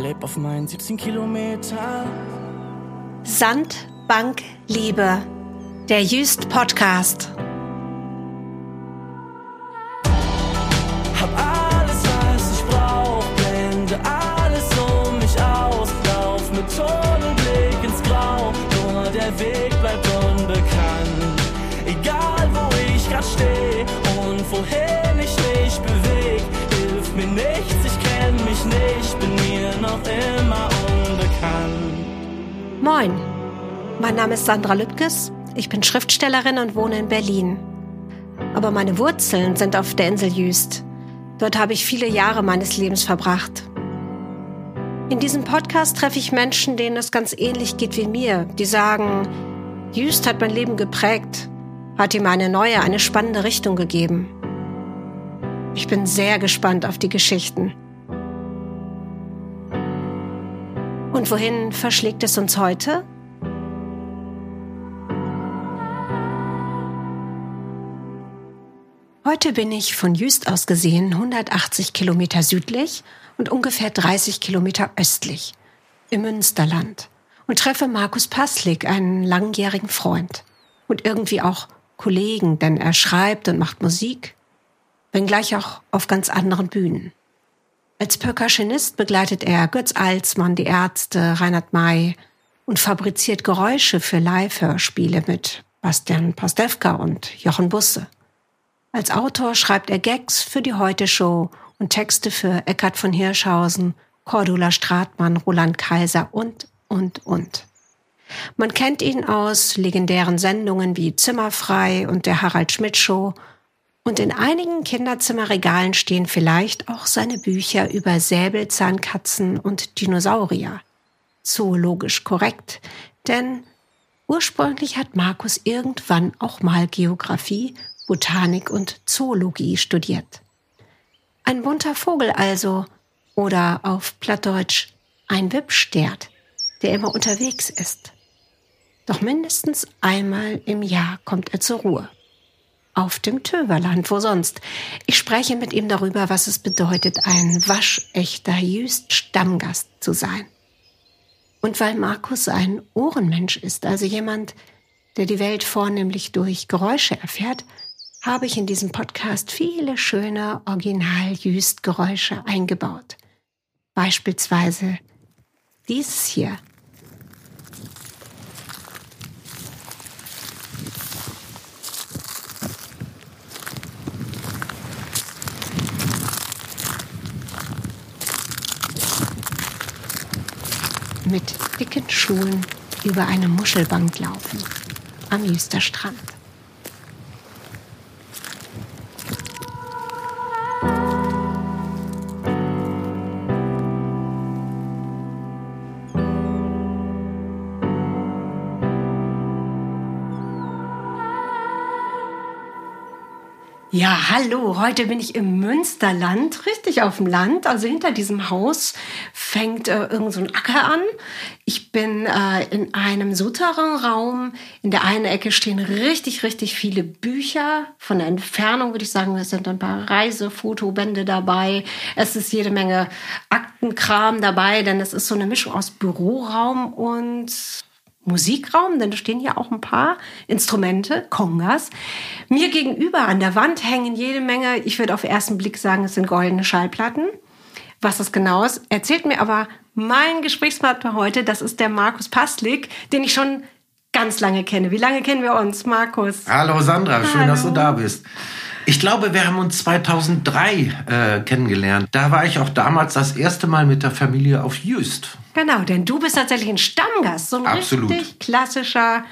leb auf meinen 17 Kilometer. Sand, Bank, Liebe. Der Jüst Podcast. Mein Name ist Sandra Lübkes. Ich bin Schriftstellerin und wohne in Berlin. Aber meine Wurzeln sind auf der Insel Jüst. Dort habe ich viele Jahre meines Lebens verbracht. In diesem Podcast treffe ich Menschen, denen es ganz ähnlich geht wie mir, die sagen, Jüst hat mein Leben geprägt, hat ihm eine neue, eine spannende Richtung gegeben. Ich bin sehr gespannt auf die Geschichten. Und wohin verschlägt es uns heute? Heute bin ich von Jüst aus gesehen 180 Kilometer südlich und ungefähr 30 Kilometer östlich im Münsterland und treffe Markus Passlik, einen langjährigen Freund und irgendwie auch Kollegen, denn er schreibt und macht Musik, wenngleich auch auf ganz anderen Bühnen. Als Percussionist begleitet er Götz Alsmann, die Ärzte, Reinhard May und fabriziert Geräusche für Live-Hörspiele mit Bastian Pastewka und Jochen Busse. Als Autor schreibt er Gags für die Heute-Show und Texte für Eckhard von Hirschhausen, Cordula Stratmann, Roland Kaiser und, und, und. Man kennt ihn aus legendären Sendungen wie Zimmerfrei und der Harald Schmidt Show und in einigen Kinderzimmerregalen stehen vielleicht auch seine Bücher über Säbelzahnkatzen und Dinosaurier. Zoologisch korrekt, denn ursprünglich hat Markus irgendwann auch mal Geographie, Botanik und Zoologie studiert. Ein bunter Vogel also, oder auf Plattdeutsch ein Wippstert, der immer unterwegs ist. Doch mindestens einmal im Jahr kommt er zur Ruhe auf dem Töverland, wo sonst. Ich spreche mit ihm darüber, was es bedeutet, ein waschechter Jüst-Stammgast zu sein. Und weil Markus ein Ohrenmensch ist, also jemand, der die Welt vornehmlich durch Geräusche erfährt, habe ich in diesem Podcast viele schöne Original-Jüst-Geräusche eingebaut. Beispielsweise dieses hier. mit dicken Schuhen über eine Muschelbank laufen am Jüsterstrand. Ja, hallo. Heute bin ich im Münsterland, richtig auf dem Land. Also hinter diesem Haus fängt äh, irgend so ein Acker an. Ich bin äh, in einem Souterrainraum. In der einen Ecke stehen richtig, richtig viele Bücher. Von der Entfernung würde ich sagen, es sind ein paar Reisefotobände dabei. Es ist jede Menge Aktenkram dabei, denn es ist so eine Mischung aus Büroraum und Musikraum, denn da stehen ja auch ein paar Instrumente, Kongas. Mir gegenüber an der Wand hängen jede Menge, ich würde auf den ersten Blick sagen, es sind goldene Schallplatten. Was das genau ist, erzählt mir aber mein Gesprächspartner heute, das ist der Markus Paslik, den ich schon ganz lange kenne. Wie lange kennen wir uns, Markus? Hallo Sandra, schön, Hallo. dass du da bist. Ich glaube, wir haben uns 2003 äh, kennengelernt. Da war ich auch damals das erste Mal mit der Familie auf Jüst. Genau, denn du bist tatsächlich ein Stammgast, so ein Absolut. richtig klassischer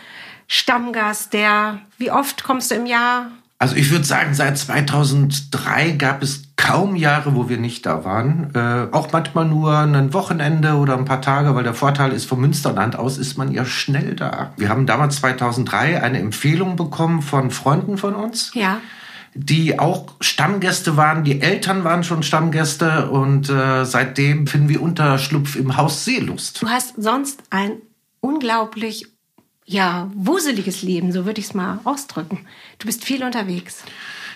Stammgast, der, wie oft kommst du im Jahr? Also ich würde sagen, seit 2003 gab es kaum Jahre, wo wir nicht da waren. Äh, auch manchmal nur ein Wochenende oder ein paar Tage, weil der Vorteil ist, vom Münsterland aus ist man ja schnell da. Wir haben damals 2003 eine Empfehlung bekommen von Freunden von uns. Ja. Die auch Stammgäste waren. Die Eltern waren schon Stammgäste und äh, seitdem finden wir Unterschlupf im Haus Seelust. Du hast sonst ein unglaublich, ja, wuseliges Leben, so würde ich es mal ausdrücken. Du bist viel unterwegs.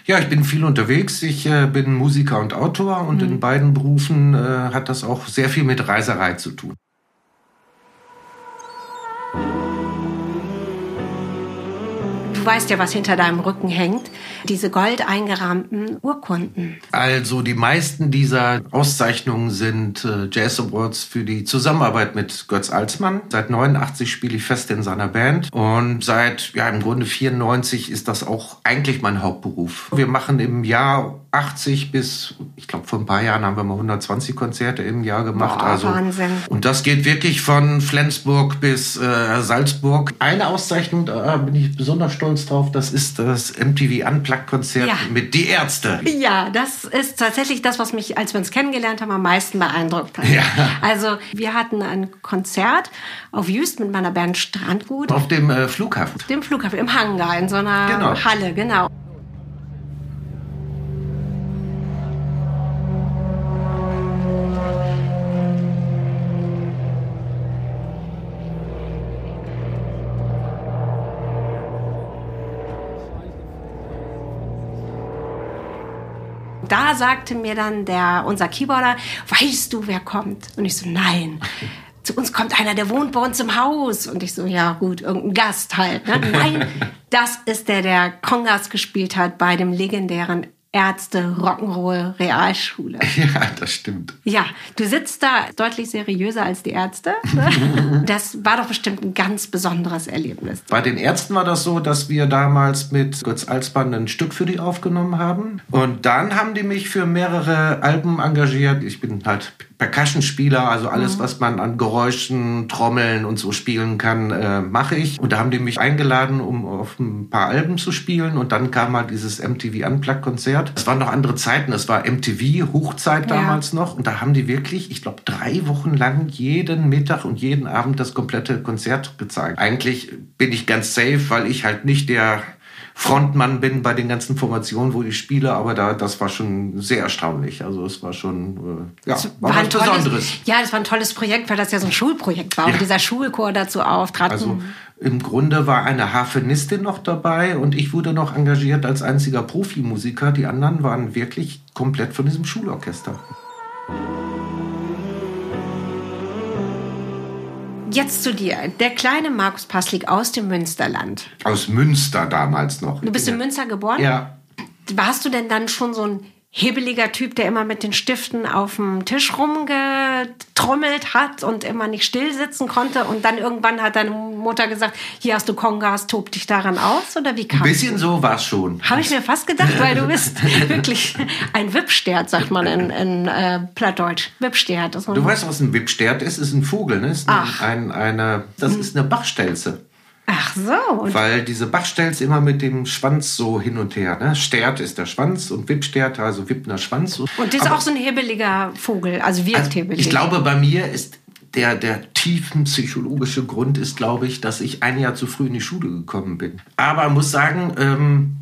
Ja, ich bin viel unterwegs. Ich äh, bin Musiker und Autor und in beiden Berufen äh, hat das auch sehr viel mit Reiserei zu tun. Du weißt ja, was hinter deinem Rücken hängt. Diese gold eingerahmten Urkunden. Also die meisten dieser Auszeichnungen sind äh, Jazz Awards für die Zusammenarbeit mit Götz Alsmann. Seit 89 spiele ich fest in seiner Band und seit ja im Grunde 94 ist das auch eigentlich mein Hauptberuf. Wir machen im Jahr 80 bis ich glaube vor ein paar Jahren haben wir mal 120 Konzerte im Jahr gemacht. Boah, also Wahnsinn. und das geht wirklich von Flensburg bis äh, Salzburg. Eine Auszeichnung, da bin ich besonders stolz drauf, das ist das MTV Unplugged Konzert Ja. mit Die Ärzte. Ja, das ist tatsächlich das, was mich, als wir uns kennengelernt haben, am meisten beeindruckt hat. Ja. Also wir hatten ein Konzert auf Jüst mit meiner Band Strandgut. Auf dem äh, Flughafen. dem Flughafen, im Hangar, in so einer Genau. Halle, genau. Da sagte mir dann der, unser Keyboarder, weißt du, wer kommt? Und ich so, nein. Zu uns kommt einer, der wohnt bei uns im Haus. Und ich so, ja gut, irgendein Gast halt. Ne? Nein, das ist der, der Kongas gespielt hat bei dem legendären Ärzte Rock'n'Roll Realschule. Ja, das stimmt. Ja, du sitzt da deutlich seriöser als die Ärzte. Ne? Das war doch bestimmt ein ganz besonderes Erlebnis. Bei den Ärzten war das so, dass wir damals mit Götz Alsmann ein Stück für die aufgenommen haben. Und dann haben die mich für mehrere Alben engagiert. Ich bin halt Percussion-Spieler, also alles, was man an Geräuschen, Trommeln und so spielen kann, äh, mache ich. Und da haben die mich eingeladen, um auf ein paar Alben zu spielen. Und dann kam halt dieses MTV Unplugged-Konzert. Es waren noch andere Zeiten. Es war MTV, Hochzeit Ja. damals noch. Und da haben die wirklich, ich glaube, drei Wochen lang jeden Mittag und jeden Abend das komplette Konzert gezeigt. Eigentlich bin ich ganz safe, weil ich halt nicht der Frontmann bin bei den ganzen Formationen, wo ich spiele, aber da, das war schon sehr erstaunlich. Also es war schon, äh, ja, war, ein was tolles, Besonderes. Ja, das war ein tolles Projekt, weil das ja so ein Schulprojekt war. Ja. Und dieser Schulchor dazu auftrat. Also im Grunde war eine Harfenistin noch dabei und ich wurde noch engagiert als einziger Profimusiker. Die anderen waren wirklich komplett von diesem Schulorchester. Jetzt zu dir. Der kleine Markus Passlik aus dem Münsterland. Aus Münster damals noch. Du bist in Münster geboren? Ja, Warst du denn dann schon so ein hebeliger Typ, der immer mit den Stiften auf dem Tisch rumgetrommelt hat und immer nicht still sitzen konnte? Und dann irgendwann hat deine Mutter gesagt, hier hast du Kongas, tob dich daran aus? Oder wie kam ein bisschen so war es schon. Habe ich mir fast gedacht, weil du bist wirklich ein Wippstert, sagt man in, in äh, Plattdeutsch. Wippstert. Du weißt, was ein Wippstert ist? Ist ein Vogel, ne? Ist ein, Ach. ein, eine, das ist eine Bachstelze. Ach so. Weil diese Bachstelze immer mit dem Schwanz so hin und her, ne? Stert ist der Schwanz und Wippstert, also wippender Schwanz. Und das ist Aber- auch so ein hebeliger Vogel, also wirkt Also, hebelig. ich glaube, bei mir ist der, der tiefenpsychologische Grund ist, glaube ich, dass ich ein Jahr zu früh in die Schule gekommen bin. Aber muss sagen, ähm,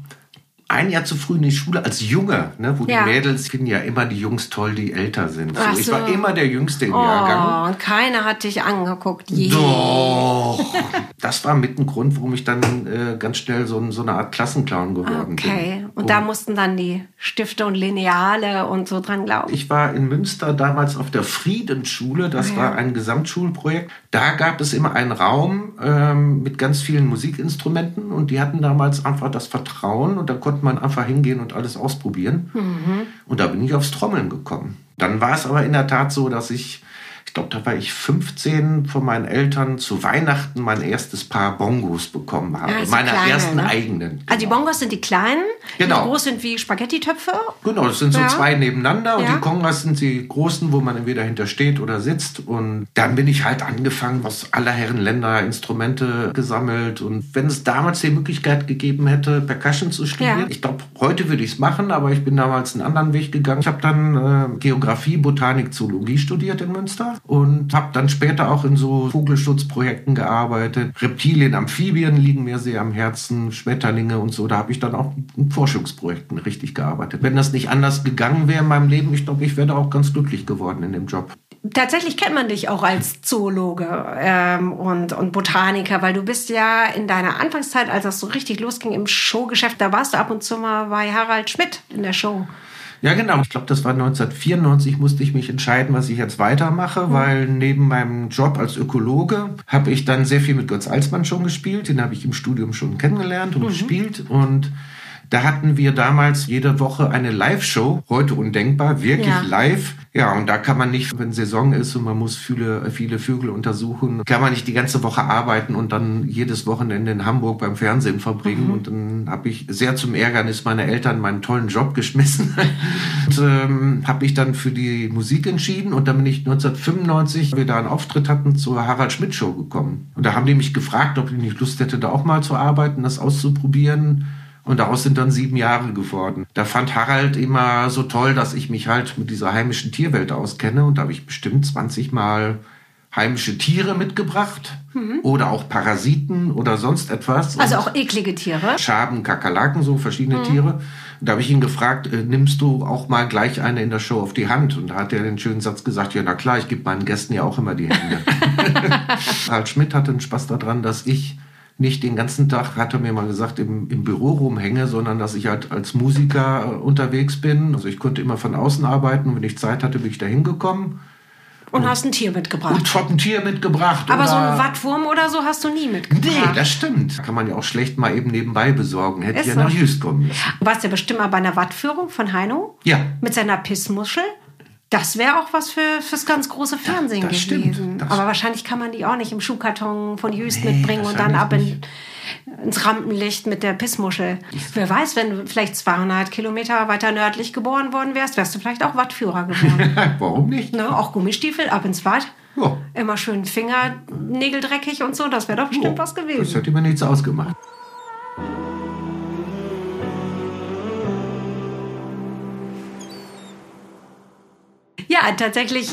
ein Jahr zu früh in die Schule als Junge, ne, wo Ja. die Mädels finden ja immer die Jungs toll, die älter sind. So, Ach Ich so. war immer der Jüngste im Jahrgang. Oh, und keiner hat dich angeguckt. Je. Doch. Das war mit ein Grund, warum ich dann äh, ganz schnell so, so eine Art Klassenclown geworden bin. Okay. Und da mussten dann die Stifte und Lineale und so dran glauben. Ich war in Münster damals auf der Friedensschule. Das Ah, ja. war ein Gesamtschulprojekt. Da gab es immer einen Raum ähm, mit ganz vielen Musikinstrumenten und die hatten damals einfach das Vertrauen und da konnte man einfach hingehen und alles ausprobieren. Mhm. Und da bin ich aufs Trommeln gekommen. Dann war es aber in der Tat so, dass ich, ich glaube, da war ich 15 von meinen Eltern zu Weihnachten mein erstes Paar Bongos bekommen habe. Ja, so meine kleine, ersten ne? eigenen. Also die Bongos sind die kleinen, Genau. die groß sind wie Spaghetti-Töpfe. Genau, das sind so Ja. zwei nebeneinander und Ja. die Kongas sind die großen, wo man entweder hinter steht oder sitzt. Und dann bin ich halt angefangen, aus aller Herren Länder Instrumente gesammelt. Und wenn es damals die Möglichkeit gegeben hätte, Percussion zu studieren, ich glaube, heute würde ich es machen, aber ich bin damals einen anderen Weg gegangen. Ich habe dann äh, Geografie, Botanik, Zoologie studiert in Münster und habe dann später auch in so Vogelschutzprojekten gearbeitet. Reptilien, Amphibien liegen mir sehr am Herzen, Schmetterlinge und so. Da habe ich dann auch in Forschungsprojekten richtig gearbeitet. Wenn das nicht anders gegangen wäre in meinem Leben, ich glaube, ich wäre auch ganz glücklich geworden in dem Job. Tatsächlich kennt man dich auch als Zoologe ähm, und, und Botaniker, weil du bist ja in deiner Anfangszeit, als das so richtig losging im Showgeschäft, da warst du ab und zu mal bei Harald Schmidt in der Show. Ja, genau. Ich glaube, das war 1994, musste ich mich entscheiden, was ich jetzt weitermache, mhm. weil neben meinem Job als Ökologe habe ich dann sehr viel mit Götz Alsmann schon gespielt. Den habe ich im Studium schon kennengelernt und mhm. gespielt. Und da hatten wir damals jede Woche eine Live-Show, heute undenkbar, wirklich ja. live. Ja, und da kann man nicht, wenn Saison ist und man muss viele, viele Vögel untersuchen, kann man nicht die ganze Woche arbeiten und dann jedes Wochenende in Hamburg beim Fernsehen verbringen. Mhm. Und dann habe ich sehr zum Ärgernis meiner Eltern meinen tollen Job geschmissen und ähm, habe mich dann für die Musik entschieden. Und dann bin ich 1995, wir da einen Auftritt hatten, zur Harald Schmidt Show gekommen. Und da haben die mich gefragt, ob ich nicht Lust hätte, da auch mal zu arbeiten, das auszuprobieren. Und daraus sind dann sieben Jahre geworden. Da fand Harald immer so toll, dass ich mich halt mit dieser heimischen Tierwelt auskenne. Und da habe ich bestimmt 20 Mal heimische Tiere mitgebracht mhm. oder auch Parasiten oder sonst etwas. Also auch eklige Tiere? Schaben, Kakerlaken, so verschiedene mhm. Tiere. Und da habe ich ihn gefragt, äh, nimmst du auch mal gleich eine in der Show auf die Hand? Und da hat er den schönen Satz gesagt, ja na klar, ich gebe meinen Gästen ja auch immer die Hände. Harald Schmidt hatte einen Spaß daran, dass ich nicht den ganzen Tag, hat er mir mal gesagt, im, im Büro rumhänge, sondern dass ich halt als Musiker äh, unterwegs bin. Also ich konnte immer von außen arbeiten und wenn ich Zeit hatte, bin ich da hingekommen. Und, und hast ein Tier mitgebracht. Und hab ein Tier mitgebracht. Aber so einen Wattwurm oder so hast du nie mitgebracht. Nee, das stimmt. Kann man ja auch schlecht mal eben nebenbei besorgen. Hätte ich ja so. nach Jüst kommen müssen. Du warst ja bestimmt mal bei einer Wattführung von Heino. Ja. Mit seiner Pissmuschel. Das wäre auch was für fürs ganz große Fernsehen das gewesen. Stimmt, Aber wahrscheinlich kann man die auch nicht im Schuhkarton von Jüst nee, mitbringen und dann ab in, ins Rampenlicht mit der Pissmuschel. Wer weiß, wenn du vielleicht 200 Kilometer weiter nördlich geboren worden wärst, wärst du vielleicht auch Wattführer geworden. Warum nicht? Ne? Auch Gummistiefel, ab ins Watt. Ja. Immer schön Fingernägel dreckig und so, das wäre doch bestimmt ja, was gewesen. Das hätte mir nichts ausgemacht. Ja, tatsächlich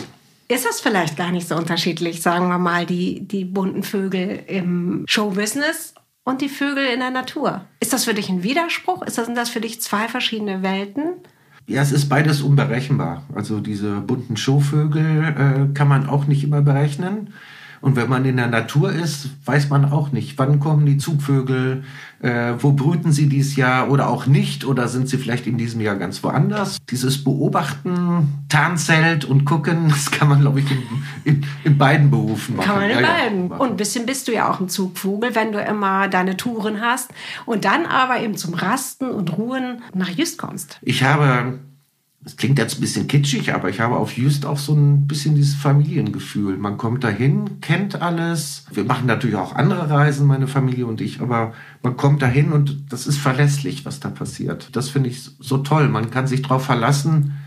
ist es vielleicht gar nicht so unterschiedlich, sagen wir mal, die, die bunten Vögel im Showbusiness und die Vögel in der Natur. Ist das für dich ein Widerspruch? Ist das, sind das für dich zwei verschiedene Welten? Ja, es ist beides unberechenbar. Also diese bunten Showvögel äh, kann man auch nicht immer berechnen. Und wenn man in der Natur ist, weiß man auch nicht, wann kommen die Zugvögel, äh, wo brüten sie dieses Jahr oder auch nicht oder sind sie vielleicht in diesem Jahr ganz woanders. Dieses Beobachten, Tarnzelt und Gucken, das kann man, glaube ich, in, in, in, beiden Berufen machen. Kann man in ja, beiden. Ja. Und ein bisschen bist du ja auch ein Zugvogel, wenn du immer deine Touren hast und dann aber eben zum Rasten und Ruhen nach Jüst kommst. Ich habe das klingt jetzt ein bisschen kitschig, aber ich habe auf Just auch so ein bisschen dieses Familiengefühl. Man kommt dahin, kennt alles. Wir machen natürlich auch andere Reisen, meine Familie und ich, aber man kommt dahin und das ist verlässlich, was da passiert. Das finde ich so toll. Man kann sich darauf verlassen,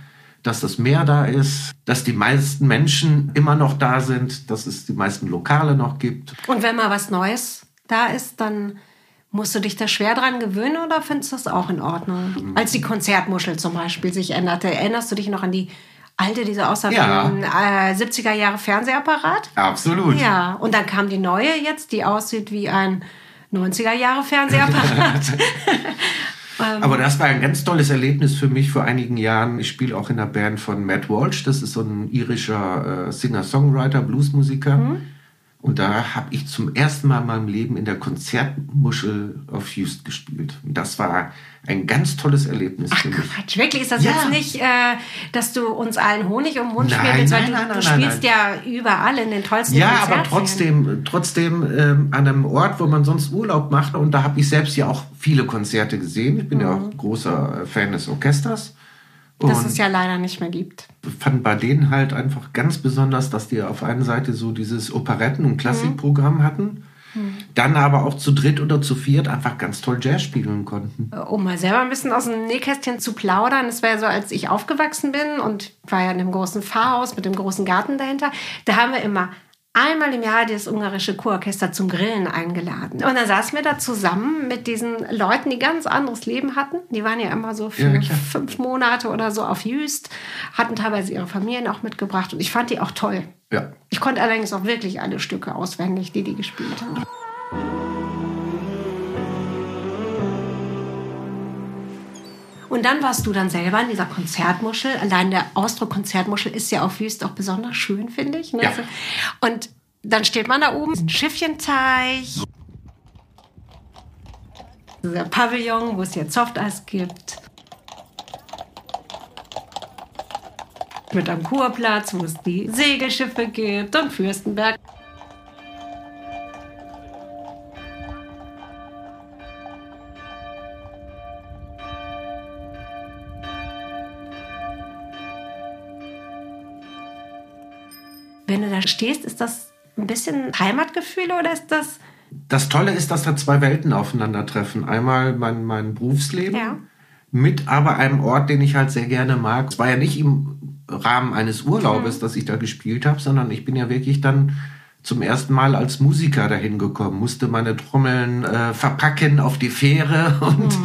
dass das Meer da ist, dass die meisten Menschen immer noch da sind, dass es die meisten Lokale noch gibt. Und wenn mal was Neues da ist, dann Musst du dich da schwer dran gewöhnen oder findest du das auch in Ordnung? Mhm. Als die Konzertmuschel zum Beispiel sich änderte, erinnerst du dich noch an die alte, diese aussah ja. äh, 70er Jahre Fernsehapparat? Absolut. Ja, und dann kam die neue jetzt, die aussieht wie ein 90er Jahre Fernsehapparat. Ähm. Aber das war ein ganz tolles Erlebnis für mich vor einigen Jahren. Ich spiele auch in der Band von Matt Walsh. Das ist so ein irischer äh, Singer-Songwriter, Bluesmusiker. Mhm. Und da habe ich zum ersten Mal in meinem Leben in der Konzertmuschel auf Just gespielt. Und das war ein ganz tolles Erlebnis Ach, für mich. Quatsch, wirklich? Ist das ja. jetzt nicht, äh, dass du uns allen Honig um den Mund schmierst? Weil du, nein, du spielst ja überall in den tollsten Ja, aber trotzdem, trotzdem ähm, an einem Ort, wo man sonst Urlaub macht. Und da habe ich selbst ja auch viele Konzerte gesehen. Ich bin mhm. ja auch großer Fan des Orchesters. Das es ja leider nicht mehr gibt. Fand bei denen halt einfach ganz besonders, dass die auf einer Seite so dieses Operetten- und Klassikprogramm mhm. hatten. Mhm. Dann aber auch zu dritt oder zu viert einfach ganz toll Jazz spielen konnten. Äh, um mal selber ein bisschen aus dem Nähkästchen zu plaudern, es war ja so, als ich aufgewachsen bin und war ja in dem großen Pfarrhaus mit dem großen Garten dahinter, da haben wir immer einmal im Jahr das ungarische Kurorchester zum Grillen eingeladen. Und dann saßen wir da zusammen mit diesen Leuten, die ganz anderes Leben hatten. Die waren ja immer so für ja, fünf Monate oder so auf Jüst, hatten teilweise ihre Familien auch mitgebracht und ich fand die auch toll. Ja. Ich konnte allerdings auch wirklich alle Stücke auswendig, die die gespielt haben. Und dann warst du dann selber in dieser Konzertmuschel. Allein der Ausdruck Konzertmuschel ist ja auf Wüst auch besonders schön, finde ich. Ne? Ja. Und dann steht man da oben, ein Schiffchenteich. Dieser Pavillon, wo es jetzt Softeis gibt. Mit am Kurplatz, wo es die Segelschiffe gibt und Fürstenberg. Stehst, ist das ein bisschen Heimatgefühl oder ist das Das Tolle ist, dass da zwei Welten aufeinandertreffen. Einmal mein, mein Berufsleben Ja. mit aber einem Ort, den ich halt sehr gerne mag. Es war ja nicht im Rahmen eines Urlaubes, dass ich da gespielt habe, sondern ich bin ja wirklich dann zum ersten Mal als Musiker dahin gekommen, musste meine Trommeln äh, verpacken auf die Fähre und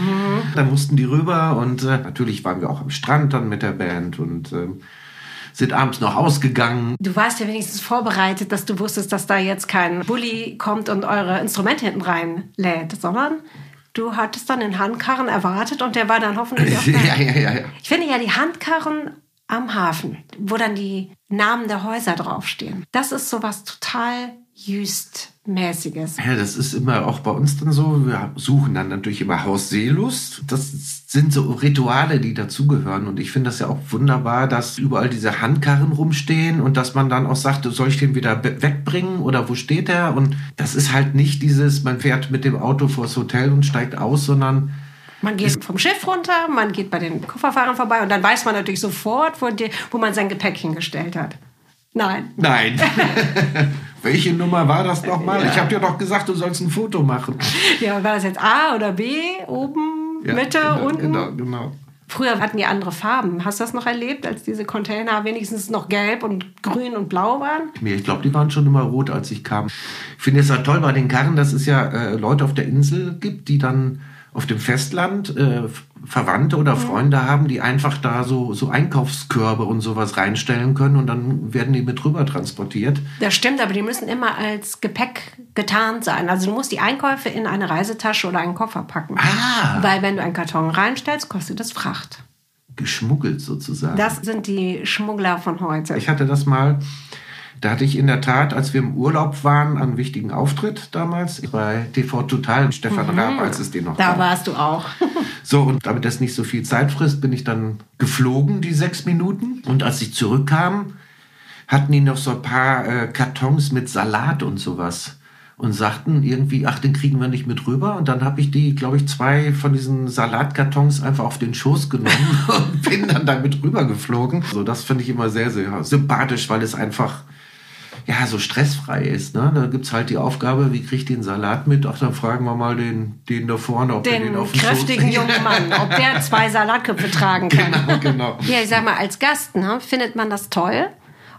dann mussten die rüber und äh, natürlich waren wir auch am Strand dann mit der Band und ähm, sind abends noch ausgegangen. Du warst ja wenigstens vorbereitet, dass du wusstest, dass da jetzt kein Bulli kommt und eure Instrumente hinten reinlädt, sondern du hattest dann den Handkarren erwartet und der war dann hoffentlich auch da. ja, ja, ja, ja. Ich finde ja die Handkarren am Hafen, wo dann die Namen der Häuser draufstehen. Das ist sowas total Jüst-mäßiges. Ja, das ist immer auch bei uns dann so. Wir suchen dann natürlich immer Haus Seelust. Das sind so Rituale, die dazugehören. Und ich finde das ja auch wunderbar, dass überall diese Handkarren rumstehen und dass man dann auch sagt, soll ich den wieder wegbringen oder wo steht er? Und das ist halt nicht dieses, man fährt mit dem Auto vors Hotel und steigt aus, sondern Man geht vom Schiff runter, man geht bei den Kofferfahrern vorbei und dann weiß man natürlich sofort, wo, die, wo man sein Gepäck hingestellt hat. Nein. nein. Welche Nummer war das nochmal? Ich habe dir doch gesagt, du sollst ein Foto machen. Ja, war das jetzt A oder B? Oben, Ja, Mitte, genau, unten? Genau, genau. Früher hatten die andere Farben. Hast du das noch erlebt, als diese Container wenigstens noch gelb und grün und blau waren? mir. Ich glaube, die waren schon immer rot, als ich kam. Ich finde es ja toll bei den Karren, dass es ja äh, Leute auf der Insel gibt, die dann auf dem Festland äh, Verwandte oder Freunde haben, die einfach da so, so Einkaufskörbe und sowas reinstellen können und dann werden die mit rüber transportiert. Das stimmt, aber die müssen immer als Gepäck getarnt sein. Also du musst die Einkäufe in eine Reisetasche oder einen Koffer packen. Ah. Weil wenn du einen Karton reinstellst, kostet das Fracht. Geschmuggelt sozusagen. Das sind die Schmuggler von heute. Ich hatte das mal, da hatte ich in der Tat, als wir im Urlaub waren, einen wichtigen Auftritt damals bei TV Total, Stefan Raab, als es den noch Mhm. Da gab. warst du auch. So, und damit das nicht so viel Zeit frisst, bin ich dann geflogen, die sechs Minuten. Und als ich zurückkam, hatten die noch so ein paar äh, Kartons mit Salat und sowas. Und sagten irgendwie, ach, den kriegen wir nicht mit rüber. Und dann habe ich die, glaube ich, zwei von diesen Salatkartons einfach auf den Schoß genommen und bin dann damit rübergeflogen. So, das finde ich immer sehr, sehr sympathisch, weil es einfach ja, so stressfrei ist. Ne? Da gibt's halt die Aufgabe, wie kriegt den Salat mit? Ach, dann fragen wir mal den, den da vorne, ob Den den auf den kräftigen Schoß... jungen Mann, ob der zwei Salatköpfe tragen kann. Genau, genau. Ja, ich sag mal, als Gast ne, findet man das toll.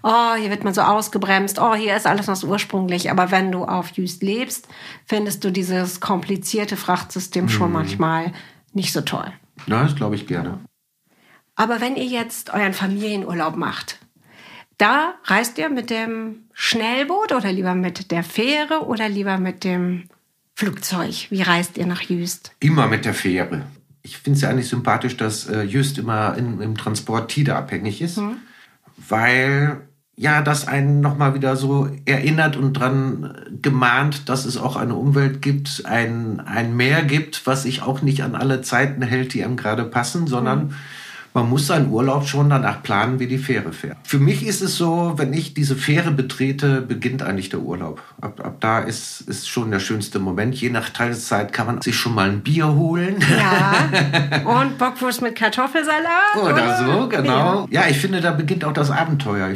Oh, hier wird man so ausgebremst. Oh, hier ist alles noch so ursprünglich. Aber wenn du auf Jüst lebst, findest du dieses komplizierte Frachtsystem schon manchmal nicht so toll. Ja, das glaube ich gerne. Aber wenn ihr jetzt euren Familienurlaub macht, da reist ihr mit dem Schnellboot oder lieber mit der Fähre oder lieber mit dem Flugzeug? Wie reist ihr nach Jüst? Immer mit der Fähre. Ich finde es ja eigentlich sympathisch, dass äh, Just immer in, im Transport Tide abhängig ist, weil ja das einen nochmal wieder so erinnert und dran gemahnt, dass es auch eine Umwelt gibt, ein, ein Meer gibt, was sich auch nicht an alle Zeiten hält, die einem gerade passen, sondern man muss seinen Urlaub schon danach planen, wie die Fähre fährt. Für mich ist es so, wenn ich diese Fähre betrete, beginnt eigentlich der Urlaub. Ab, ab da ist, ist schon der schönste Moment. Je nach Tageszeit kann man sich schon mal ein Bier holen. Ja. Und Bockwurst mit Kartoffelsalat? Oder so, genau. Ja. ich finde, da beginnt auch das Abenteuer.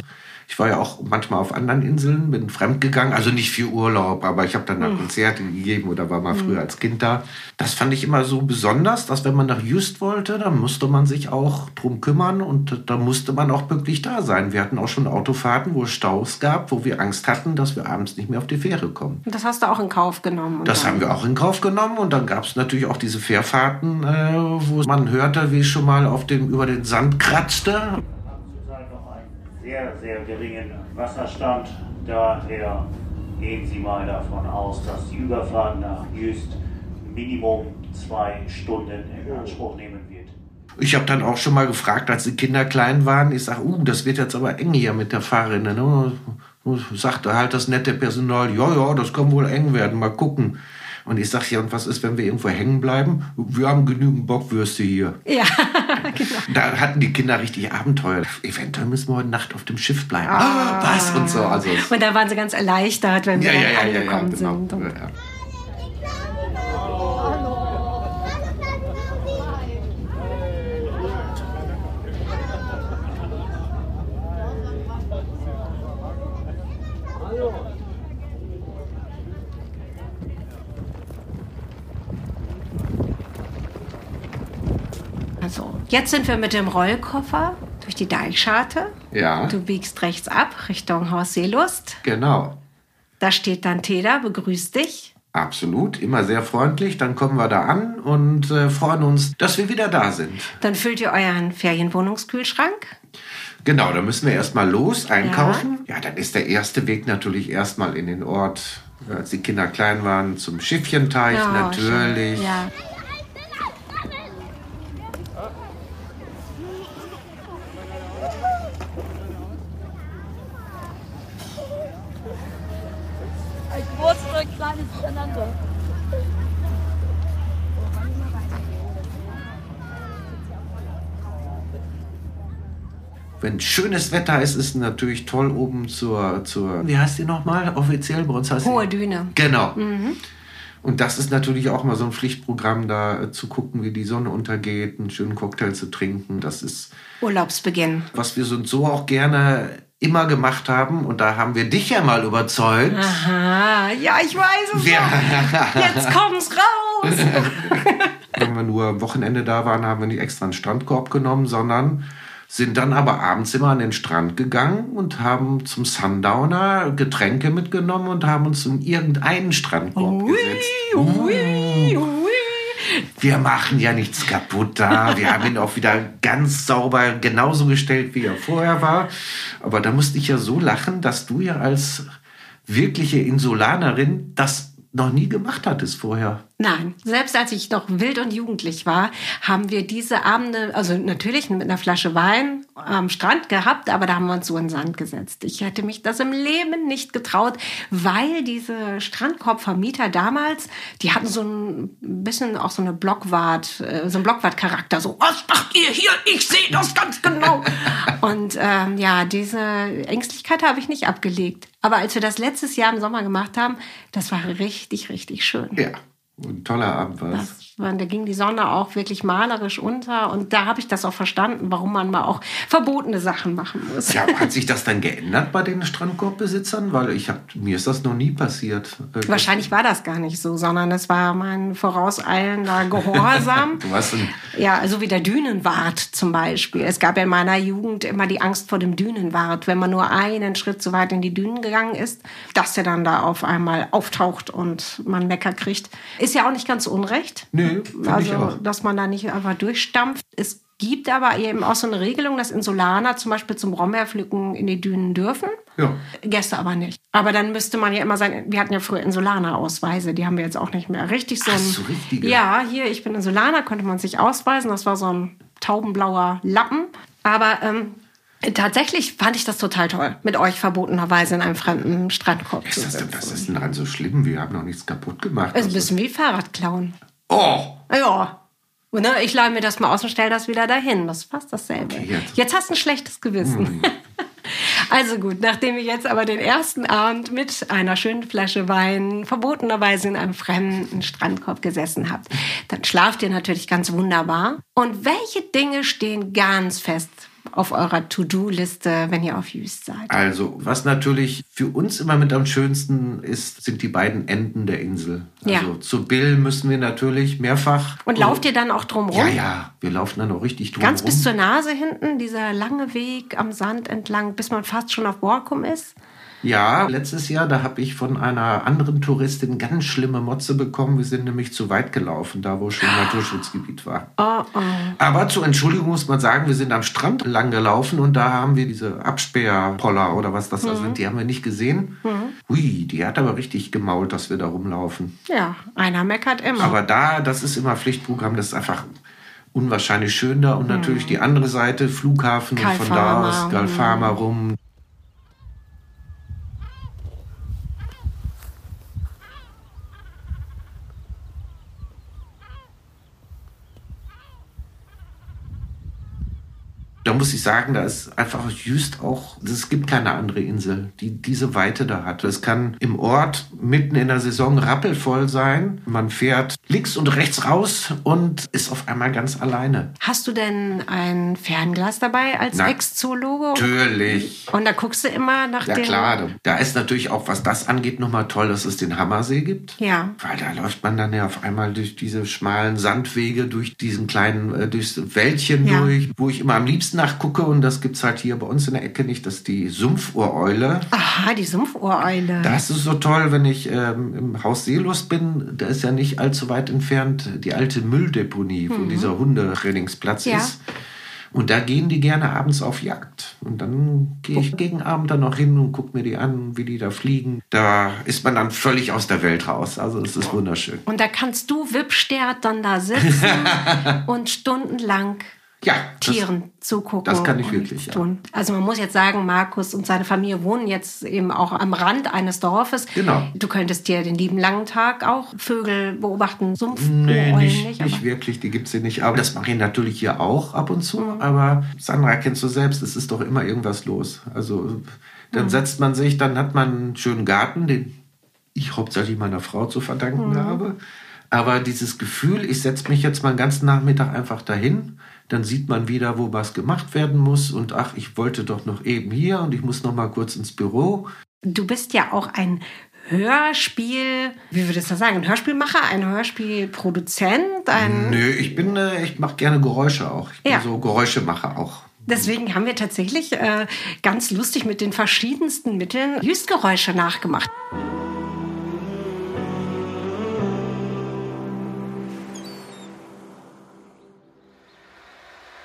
Ich, ich war ja auch manchmal auf anderen Inseln, bin fremdgegangen, also nicht für Urlaub, aber ich habe dann da Konzerte gegeben oder war mal früher als Kind da. Das fand ich immer so besonders, dass wenn man nach Just wollte, dann musste man sich auch drum kümmern und da musste man auch wirklich da sein. Wir hatten auch schon Autofahrten, wo es Staus gab, wo wir Angst hatten, dass wir abends nicht mehr auf die Fähre kommen. Und das hast du auch in Kauf genommen. Das haben wir auch in Kauf genommen und dann gab es natürlich auch diese Fährfahrten, äh, wo man hörte, wie es schon mal auf dem, über den Sand kratzte. haben zurzeit noch einen sehr, sehr geringen Wasserstand. Daher gehen Sie mal davon aus, dass die Überfahrt nach Jüst Minimum zwei Stunden in Anspruch nehmen wird. Ich habe dann auch schon mal gefragt, als die Kinder klein waren, ich sage, uh, das wird jetzt aber eng hier mit der Fahrrinne. Ne? Sagte halt das nette Personal, ja, ja, das kann wohl eng werden, mal gucken. Und ich sage, ja, und was ist, wenn wir irgendwo hängen bleiben? Wir haben genügend Bockwürste hier. Ja. Da hatten die Kinder richtig Abenteuer. Eventuell müssen wir heute Nacht auf dem Schiff bleiben. Ah, was und so. Also, Und da waren sie ganz erleichtert, wenn wir ja, ja, ja, ja, ja, angekommen genau. sind. Jetzt sind wir mit dem Rollkoffer durch die Deichscharte. Ja, Du biegst rechts ab Richtung Haus Seelust. genau. Da steht dann Teda, begrüßt dich. Absolut, immer sehr freundlich. Dann kommen wir da an und äh, freuen uns, dass wir wieder da sind. Dann füllt ihr euren Ferienwohnungskühlschrank. Genau, da müssen wir erstmal los einkaufen. Ja. dann ist der erste Weg natürlich erstmal in den Ort, als die Kinder klein waren, zum Schiffchenteich Ja, natürlich. schön. Ja. Ein kleines miteinander. Wenn schönes Wetter ist, ist es natürlich toll oben zur, zur wie heißt die nochmal offiziell? Bei uns heißt Hohe die, Düne. Genau. Und das ist natürlich auch mal so ein Pflichtprogramm, da zu gucken, wie die Sonne untergeht, einen schönen Cocktail zu trinken. Das ist, Urlaubsbeginn. was wir so, so auch gerne immer gemacht haben. Und da haben wir dich ja mal überzeugt. Aha, ja, ich weiß es schon. Jetzt kommt's raus. wenn wir nur am Wochenende da waren, haben wir nicht extra einen Strandkorb genommen, sondern sind dann aber abends immer an den Strand gegangen und haben zum Sundowner Getränke mitgenommen und haben uns in irgendeinen Strandkorb gesetzt. Ui, ui. Wir machen ja nichts kaputt da. Wir haben ihn auch wieder ganz sauber genauso gestellt, wie er vorher war. Aber da musste ich ja so lachen, dass du ja als wirkliche Insulanerin das noch nie gemacht hattest vorher. Nein, selbst als ich noch wild und jugendlich war, haben wir diese Abende, also natürlich mit einer Flasche Wein am Strand gehabt, aber da haben wir uns so in den Sand gesetzt. Ich hätte mich das im Leben nicht getraut, weil diese Strandkorbvermieter damals, die hatten so ein bisschen auch so eine Blockwart, äh, so einen Blockwart-Charakter. So, was macht ihr hier? Ich sehe das ganz genau. und ähm, ja, diese Ängstlichkeit habe ich nicht abgelegt. Aber als wir das letztes Jahr im Sommer gemacht haben, das war richtig, richtig schön. Ja, ein toller Abend war es. Das war, da ging die Sonne auch wirklich malerisch unter und da habe ich das auch verstanden, warum man mal auch verbotene Sachen machen muss. Ja, hat sich das dann geändert bei den Strandkorbbesitzern? Weil ich hab, mir ist das noch nie passiert. Äh, Wahrscheinlich war das gar nicht so, sondern es war mein vorauseilender Gehorsam. Du ein, Ja, so wie der Dünenwart zum Beispiel. Es gab ja in meiner Jugend immer die Angst vor dem Dünenwart, wenn man nur einen Schritt zu weit in die Dünen gegangen ist, dass der dann da auf einmal auftaucht und man Mecker kriegt. Ist ja auch nicht ganz unrecht. Nö, find ich also, dass man da nicht einfach durchstampft. Es gibt aber eben auch so eine Regelung, dass Insulaner zum Beispiel zum Brombeerpflücken in die Dünen dürfen. ja. Gäste aber nicht. Aber dann müsste man ja immer sein, wir hatten ja früher Insulaner-Ausweise, die haben wir jetzt auch nicht mehr. Richtig so Ach, ein, so richtige? Ja, hier, ich bin Insulaner, konnte man sich ausweisen. Das war so ein taubenblauer Lappen. Aber ähm, tatsächlich fand ich das total toll, mit euch verbotenerweise in einem fremden Strandkorb zu Ist das, denn, sitzen. was ist denn daran so schlimm? Wir haben noch nichts kaputt gemacht. ist ein Also- bisschen wie Fahrradklauen. Oh! Ja. Und, ne, ich leih mir das mal aus und stell das wieder dahin. Das ist fast dasselbe. Okay, jetzt. jetzt. hast du ein schlechtes Gewissen. Also gut, nachdem wir jetzt aber den ersten Abend mit einer schönen Flasche Wein verbotenerweise in einem fremden Strandkorb gesessen habt, dann schlaft ihr natürlich ganz wunderbar. Und welche Dinge stehen ganz fest auf eurer To-Do-Liste, wenn ihr auf Jüst seid? Also, was natürlich für uns immer mit am schönsten ist, sind die beiden Enden der Insel. Also Ja. zu Bill müssen wir natürlich mehrfach. Und lauft ihr dann auch drumrum? Ja, ja, wir laufen dann auch richtig drum Ganz bis zur Nase hinten, dieser lange Weg am Sand entlang, bis man fast schon auf Borkum ist. Ja, letztes Jahr, da habe ich von einer anderen Touristin ganz schlimme Motze bekommen. Wir sind nämlich zu weit gelaufen, da wo schon Naturschutzgebiet war. Oh, oh. Aber zur Entschuldigung muss man sagen, wir sind am Strand lang gelaufen und da haben wir diese Absperrpoller oder was das da sind, die haben wir nicht gesehen. Hui, die hat aber richtig gemault, dass wir da rumlaufen. Ja, einer meckert immer. Aber da, das ist immer Pflichtprogramm, das ist einfach unwahrscheinlich schön da. Und natürlich die andere Seite, Flughafen und von da Kalfama, aus Galfama rum. Da muss ich sagen, da ist einfach just auch, es gibt keine andere Insel, die diese Weite da hat. Es kann im Ort mitten in der Saison rappelvoll sein. Man fährt links und rechts raus und ist auf einmal ganz alleine. Hast du denn ein Fernglas dabei als Ex-Zoologe? Natürlich. Und da guckst du immer nach Ja den... klar, da- da ist natürlich auch, was das angeht, nochmal toll, dass es den Hammersee gibt. Ja. Weil da läuft man dann ja auf einmal durch diese schmalen Sandwege, durch diesen kleinen, äh, durchs Wäldchen Ja. durch, wo ich immer am liebsten nachgucke. Und das gibt's halt hier bei uns in der Ecke nicht, das ist die Sumpfohreule. Aha, die Sumpfohreule. Das ist so toll, wenn ich ähm, im Haus Seelust bin. Da ist ja nicht allzu weit entfernt die alte Mülldeponie, wo dieser Hundetrainingsplatz Mhm. Ja. ist. Und da gehen die gerne abends auf Jagd. Und dann gehe ich gegen Abend dann noch hin und gucke mir die an, wie die da fliegen. Da ist man dann völlig aus der Welt raus. Also es ist wunderschön. Und da kannst du Wippstert dann da sitzen und stundenlang Ja, das, Tieren zugucken. das kann ich wirklich, ja. Tun. Also man muss jetzt sagen, Markus und seine Familie wohnen jetzt eben auch am Rand eines Dorfes. Genau. Du könntest dir den lieben langen Tag auch Vögel beobachten, Nee, Sumpfohräulen nicht, nicht. nicht, wirklich, die gibt's hier nicht. Aber das mache ich natürlich hier auch ab und zu. Mhm. Aber Sandra, kennst du selbst, es ist doch immer irgendwas los. Also dann Mhm. setzt man sich, dann hat man einen schönen Garten, den ich hauptsächlich meiner Frau zu verdanken Mhm. habe. Aber dieses Gefühl, ich setze mich jetzt mal einen ganzen Nachmittag einfach dahin, dann sieht man wieder, wo was gemacht werden muss. Und ach, ich wollte doch noch eben hier und ich muss noch mal kurz ins Büro. du bist ja auch ein Hörspiel, wie würdest du das sagen, ein Hörspielmacher, ein Hörspielproduzent, ein... Nö, ich bin, äh, ich mache gerne Geräusche auch. Ich bin Ja. so Geräuschemacher auch. Deswegen haben wir tatsächlich äh, ganz lustig mit den verschiedensten Mitteln Hüstgeräusche nachgemacht.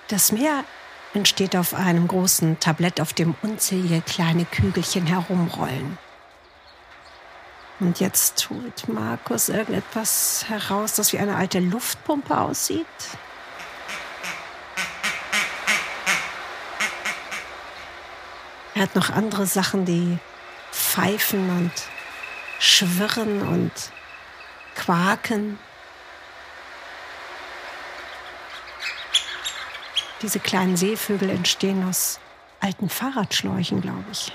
Das Meer entsteht auf einem großen Tablett, auf dem unzählige kleine Kügelchen herumrollen. Und jetzt holt Markus irgendetwas heraus, das wie eine alte Luftpumpe aussieht. Er hat noch andere Sachen, die pfeifen und schwirren und quaken. Diese kleinen Seevögel entstehen aus alten Fahrradschläuchen, glaube ich.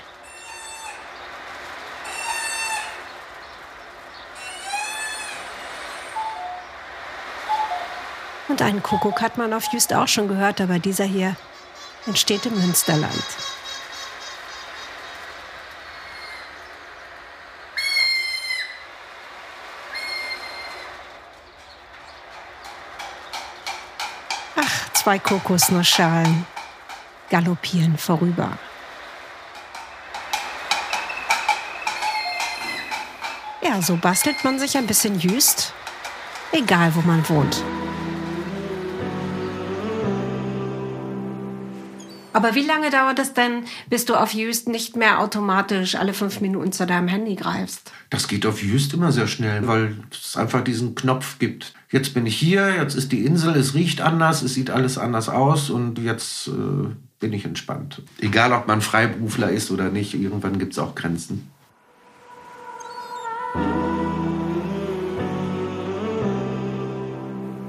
Und einen Kuckuck hat man auf Jüst auch schon gehört, aber dieser hier entsteht im Münsterland. Ach, zwei Kokosnussschalen galoppieren vorüber. Ja, so bastelt man sich ein bisschen Jüst, egal wo man wohnt. Aber wie lange dauert es denn, bis du auf Jüst nicht mehr automatisch alle fünf Minuten zu deinem Handy greifst? Das geht auf Just immer sehr schnell, weil es einfach diesen Knopf gibt. Jetzt bin ich hier, jetzt ist die Insel, es riecht anders, es sieht alles anders aus und jetzt äh, bin ich entspannt. Egal, ob man Freiberufler ist oder nicht, irgendwann gibt es auch Grenzen.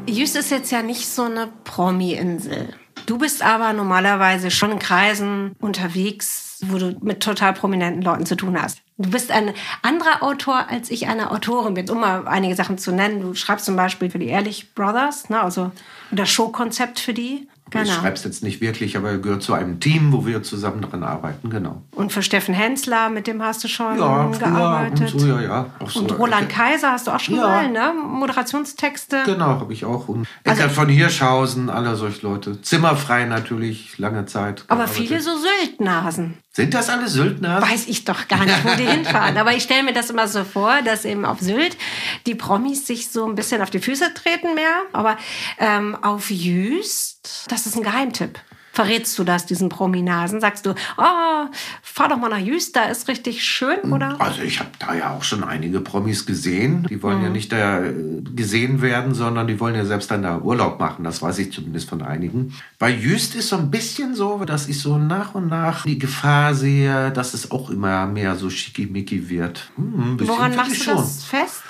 Jüst ist jetzt ja nicht so eine Promi-Insel. Du bist aber normalerweise schon in Kreisen unterwegs, wo du mit total prominenten Leuten zu tun hast. Du bist ein anderer Autor, als ich eine Autorin bin, um mal einige Sachen zu nennen. Du schreibst zum Beispiel für die Ehrlich Brothers, ne, also das Showkonzept für die. Ich schreibe es jetzt nicht wirklich, aber er gehört zu einem Team, wo wir zusammen daran arbeiten, genau. Und für Steffen Hensler, mit dem hast du schon Ja, gearbeitet. und so, ja, ja. So. Und Roland Kaiser hast du auch schon Ja. mal, ne? Moderationstexte. Genau, habe ich auch. Und Also- von Hirschhausen, alle solche Leute. Zimmerfrei natürlich, lange Zeit. Aber gearbeitet. viele so Syltnasen. Sind das alle Söldner? Weiß ich doch gar nicht, wo die hinfahren. Aber ich stelle mir das immer so vor, dass eben auf Sylt die Promis sich so ein bisschen auf die Füße treten mehr. Aber ähm, auf Jüst, das ist ein Geheimtipp. Verrätst du das diesen Prominasen? Sagst du, oh, fahr doch mal nach Jüst, da ist richtig schön, oder? Also ich habe da ja auch schon einige Promis gesehen. Die wollen ja Mhm. nicht da äh, gesehen werden, sondern die wollen ja selbst dann da Urlaub machen. Das weiß ich zumindest von einigen. Bei Jüst ist so ein bisschen so, dass ich so nach und nach die Gefahr sehe, dass es auch immer mehr so schickimicki wird. Hm, Woran machst du das fest?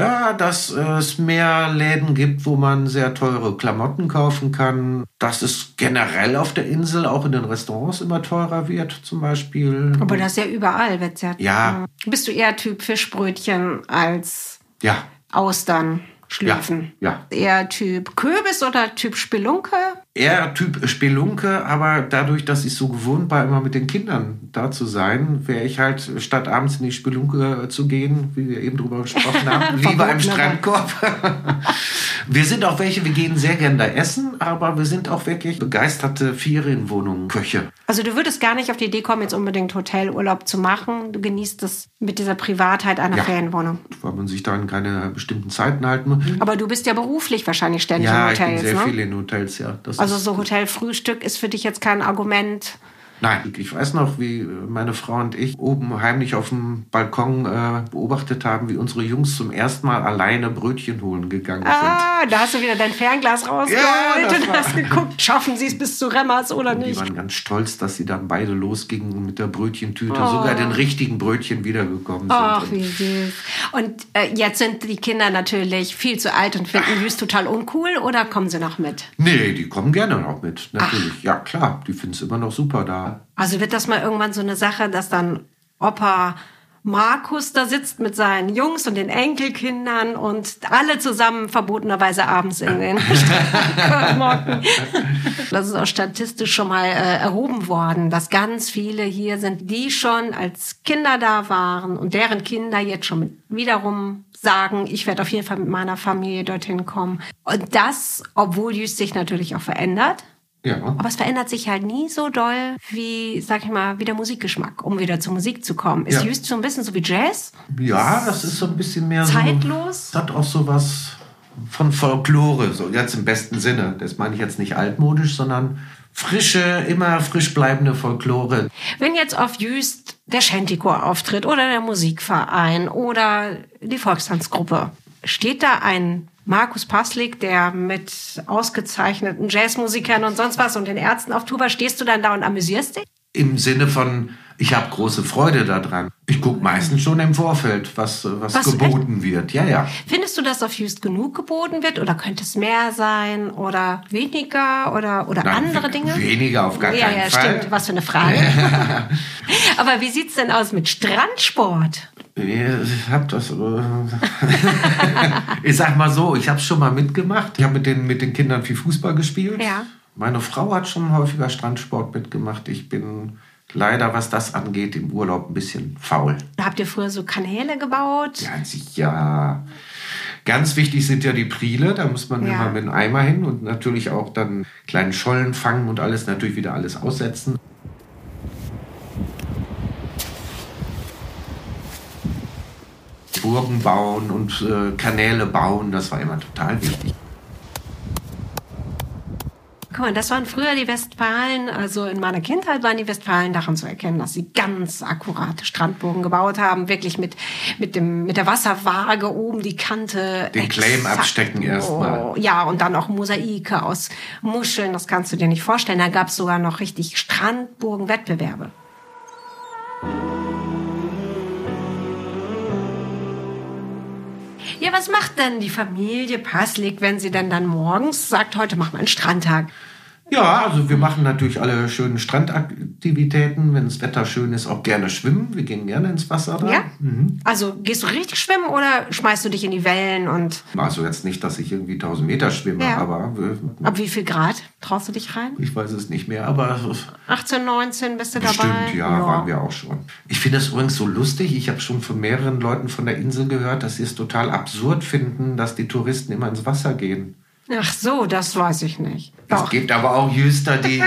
Ja, dass es mehr Läden gibt, wo man sehr teure Klamotten kaufen kann. Dass es generell auf der Insel, auch in den Restaurants, immer teurer wird, zum Beispiel. Aber das ist ja überall, wird's ja. Ja. Bist du eher Typ Fischbrötchen als Ja, Austern schlürfen? Ja, Eher Typ Kürbis oder Typ Spelunke? Eher Typ Spelunke, aber dadurch, dass ich so gewohnt war, immer mit den Kindern da zu sein, wäre ich halt, statt abends in die Spelunke zu gehen, wie wir eben drüber gesprochen haben, lieber im Strandkorb. wir sind auch welche, wir gehen sehr gern da essen, aber wir sind auch wirklich begeisterte Ferienwohnungen-Köche. Also du würdest gar nicht auf die Idee kommen, jetzt unbedingt Hotelurlaub zu machen. Du genießt es mit dieser Privatheit einer Ja. Ferienwohnung. weil man sich da an keine bestimmten Zeiten halten muss. Aber du bist ja beruflich wahrscheinlich ständig Ja, in ich bin Hotels, sehr ne? viel in Hotels, ja. Das Also so Hotelfrühstück ist für dich jetzt kein Argument. Nein, ich weiß noch, wie meine Frau und ich oben heimlich auf dem Balkon äh, beobachtet haben, wie unsere Jungs zum ersten Mal alleine Brötchen holen gegangen sind. Ah, da hast du wieder dein Fernglas rausgeholt Ja, und hast geguckt, schaffen sie es bis zu Remmers oder Die nicht. waren ganz stolz, dass sie dann beide losgingen mit der Brötchentüte, Oh. sogar den richtigen Brötchen wiedergekommen sind. Ach, Und wie süß. Und äh, jetzt sind die Kinder natürlich viel zu alt und finden Wüst total uncool oder kommen sie noch mit? nee, die kommen gerne noch mit, natürlich. Ja, klar, die finden es immer noch super da. Also wird das mal irgendwann so eine Sache, dass dann Opa Markus da sitzt mit seinen Jungs und den Enkelkindern und alle zusammen verbotenerweise abends in den Strandkorb Das ist auch statistisch schon mal äh, erhoben worden, dass ganz viele hier sind, die schon als Kinder da waren und deren Kinder jetzt schon mit, wiederum sagen, ich werde auf jeden Fall mit meiner Familie dorthin kommen. Und das, obwohl Jüst sich natürlich auch verändert. Ja. Aber es verändert sich halt nie so doll wie, sag ich mal, wie der Musikgeschmack, um wieder zur Musik zu kommen. Ist Ja. Just so ein bisschen so wie Jazz? Ja, das ist so ein bisschen mehr Zeitlos? so. Das hat auch so was von Folklore, so jetzt im besten Sinne. Das meine ich jetzt nicht altmodisch, sondern frische, immer frisch bleibende Folklore. Wenn jetzt auf Jüst der Shantychor auftritt oder der Musikverein oder die Volkstanzgruppe, steht da ein Markus Paslik, der mit ausgezeichneten Jazzmusikern und sonst was und den Ärzten auf Tour war, stehst du dann da und amüsierst dich? Im Sinne von, ich habe große Freude daran. Ich gucke meistens schon im Vorfeld, was, was, Was, geboten wird. Ja, ja. Findest du, dass auf Jüst genug geboten wird oder könnte es mehr sein oder weniger oder, oder Nein, andere Dinge? Weniger auf gar ja, keinen ja, Fall. stimmt. Was für eine Frage. Aber wie sieht's denn aus mit Strandsport? Ich hab das. ich sag mal so, ich habe schon mal mitgemacht. Ich habe mit den, mit den Kindern viel Fußball gespielt. Ja. Meine Frau hat schon häufiger Strandsport mitgemacht. Ich bin leider, was das angeht, im Urlaub ein bisschen faul. Habt ihr früher so Kanäle gebaut? Ja, sicher. Ganz wichtig sind ja die Priele. Da muss man Ja. immer mit einem Eimer hin und natürlich auch dann kleinen Schollen fangen und alles natürlich wieder alles aussetzen. Burgen bauen und äh, Kanäle bauen, das war immer total wichtig. Guck mal, das waren früher die Westfalen. Also in meiner Kindheit waren die Westfalen daran zu erkennen, dass sie ganz akkurate Strandbogen gebaut haben. Wirklich mit, mit, dem, mit der Wasserwaage oben die Kante. Den Claim exakt- abstecken erstmal. Oh, ja, und dann auch Mosaike aus Muscheln. Das kannst du dir nicht vorstellen. Da gab es sogar noch richtig Strandburgen-Wettbewerbe. Ja, was macht denn die Familie Paslik, wenn sie denn dann morgens sagt, heute machen wir einen Strandtag? Ja, also wir machen natürlich alle schönen Strandaktivitäten. Wenn das Wetter schön ist, auch gerne schwimmen. Wir gehen gerne ins Wasser da. Ja? Also gehst du richtig schwimmen oder schmeißt du dich in die Wellen und Also jetzt nicht, dass ich irgendwie 1000 Meter schwimme, Ja. aber ab wie viel Grad traust du dich rein? ich weiß es nicht mehr. Aber 18, 19 bist du bestimmt, dabei? ja, waren wir auch schon. Ich finde es übrigens so lustig. Ich habe schon von mehreren Leuten von der Insel gehört, dass sie es total absurd finden, dass die Touristen immer ins Wasser gehen. Ach so, das weiß ich nicht. Es Doch. gibt aber auch Jüster, die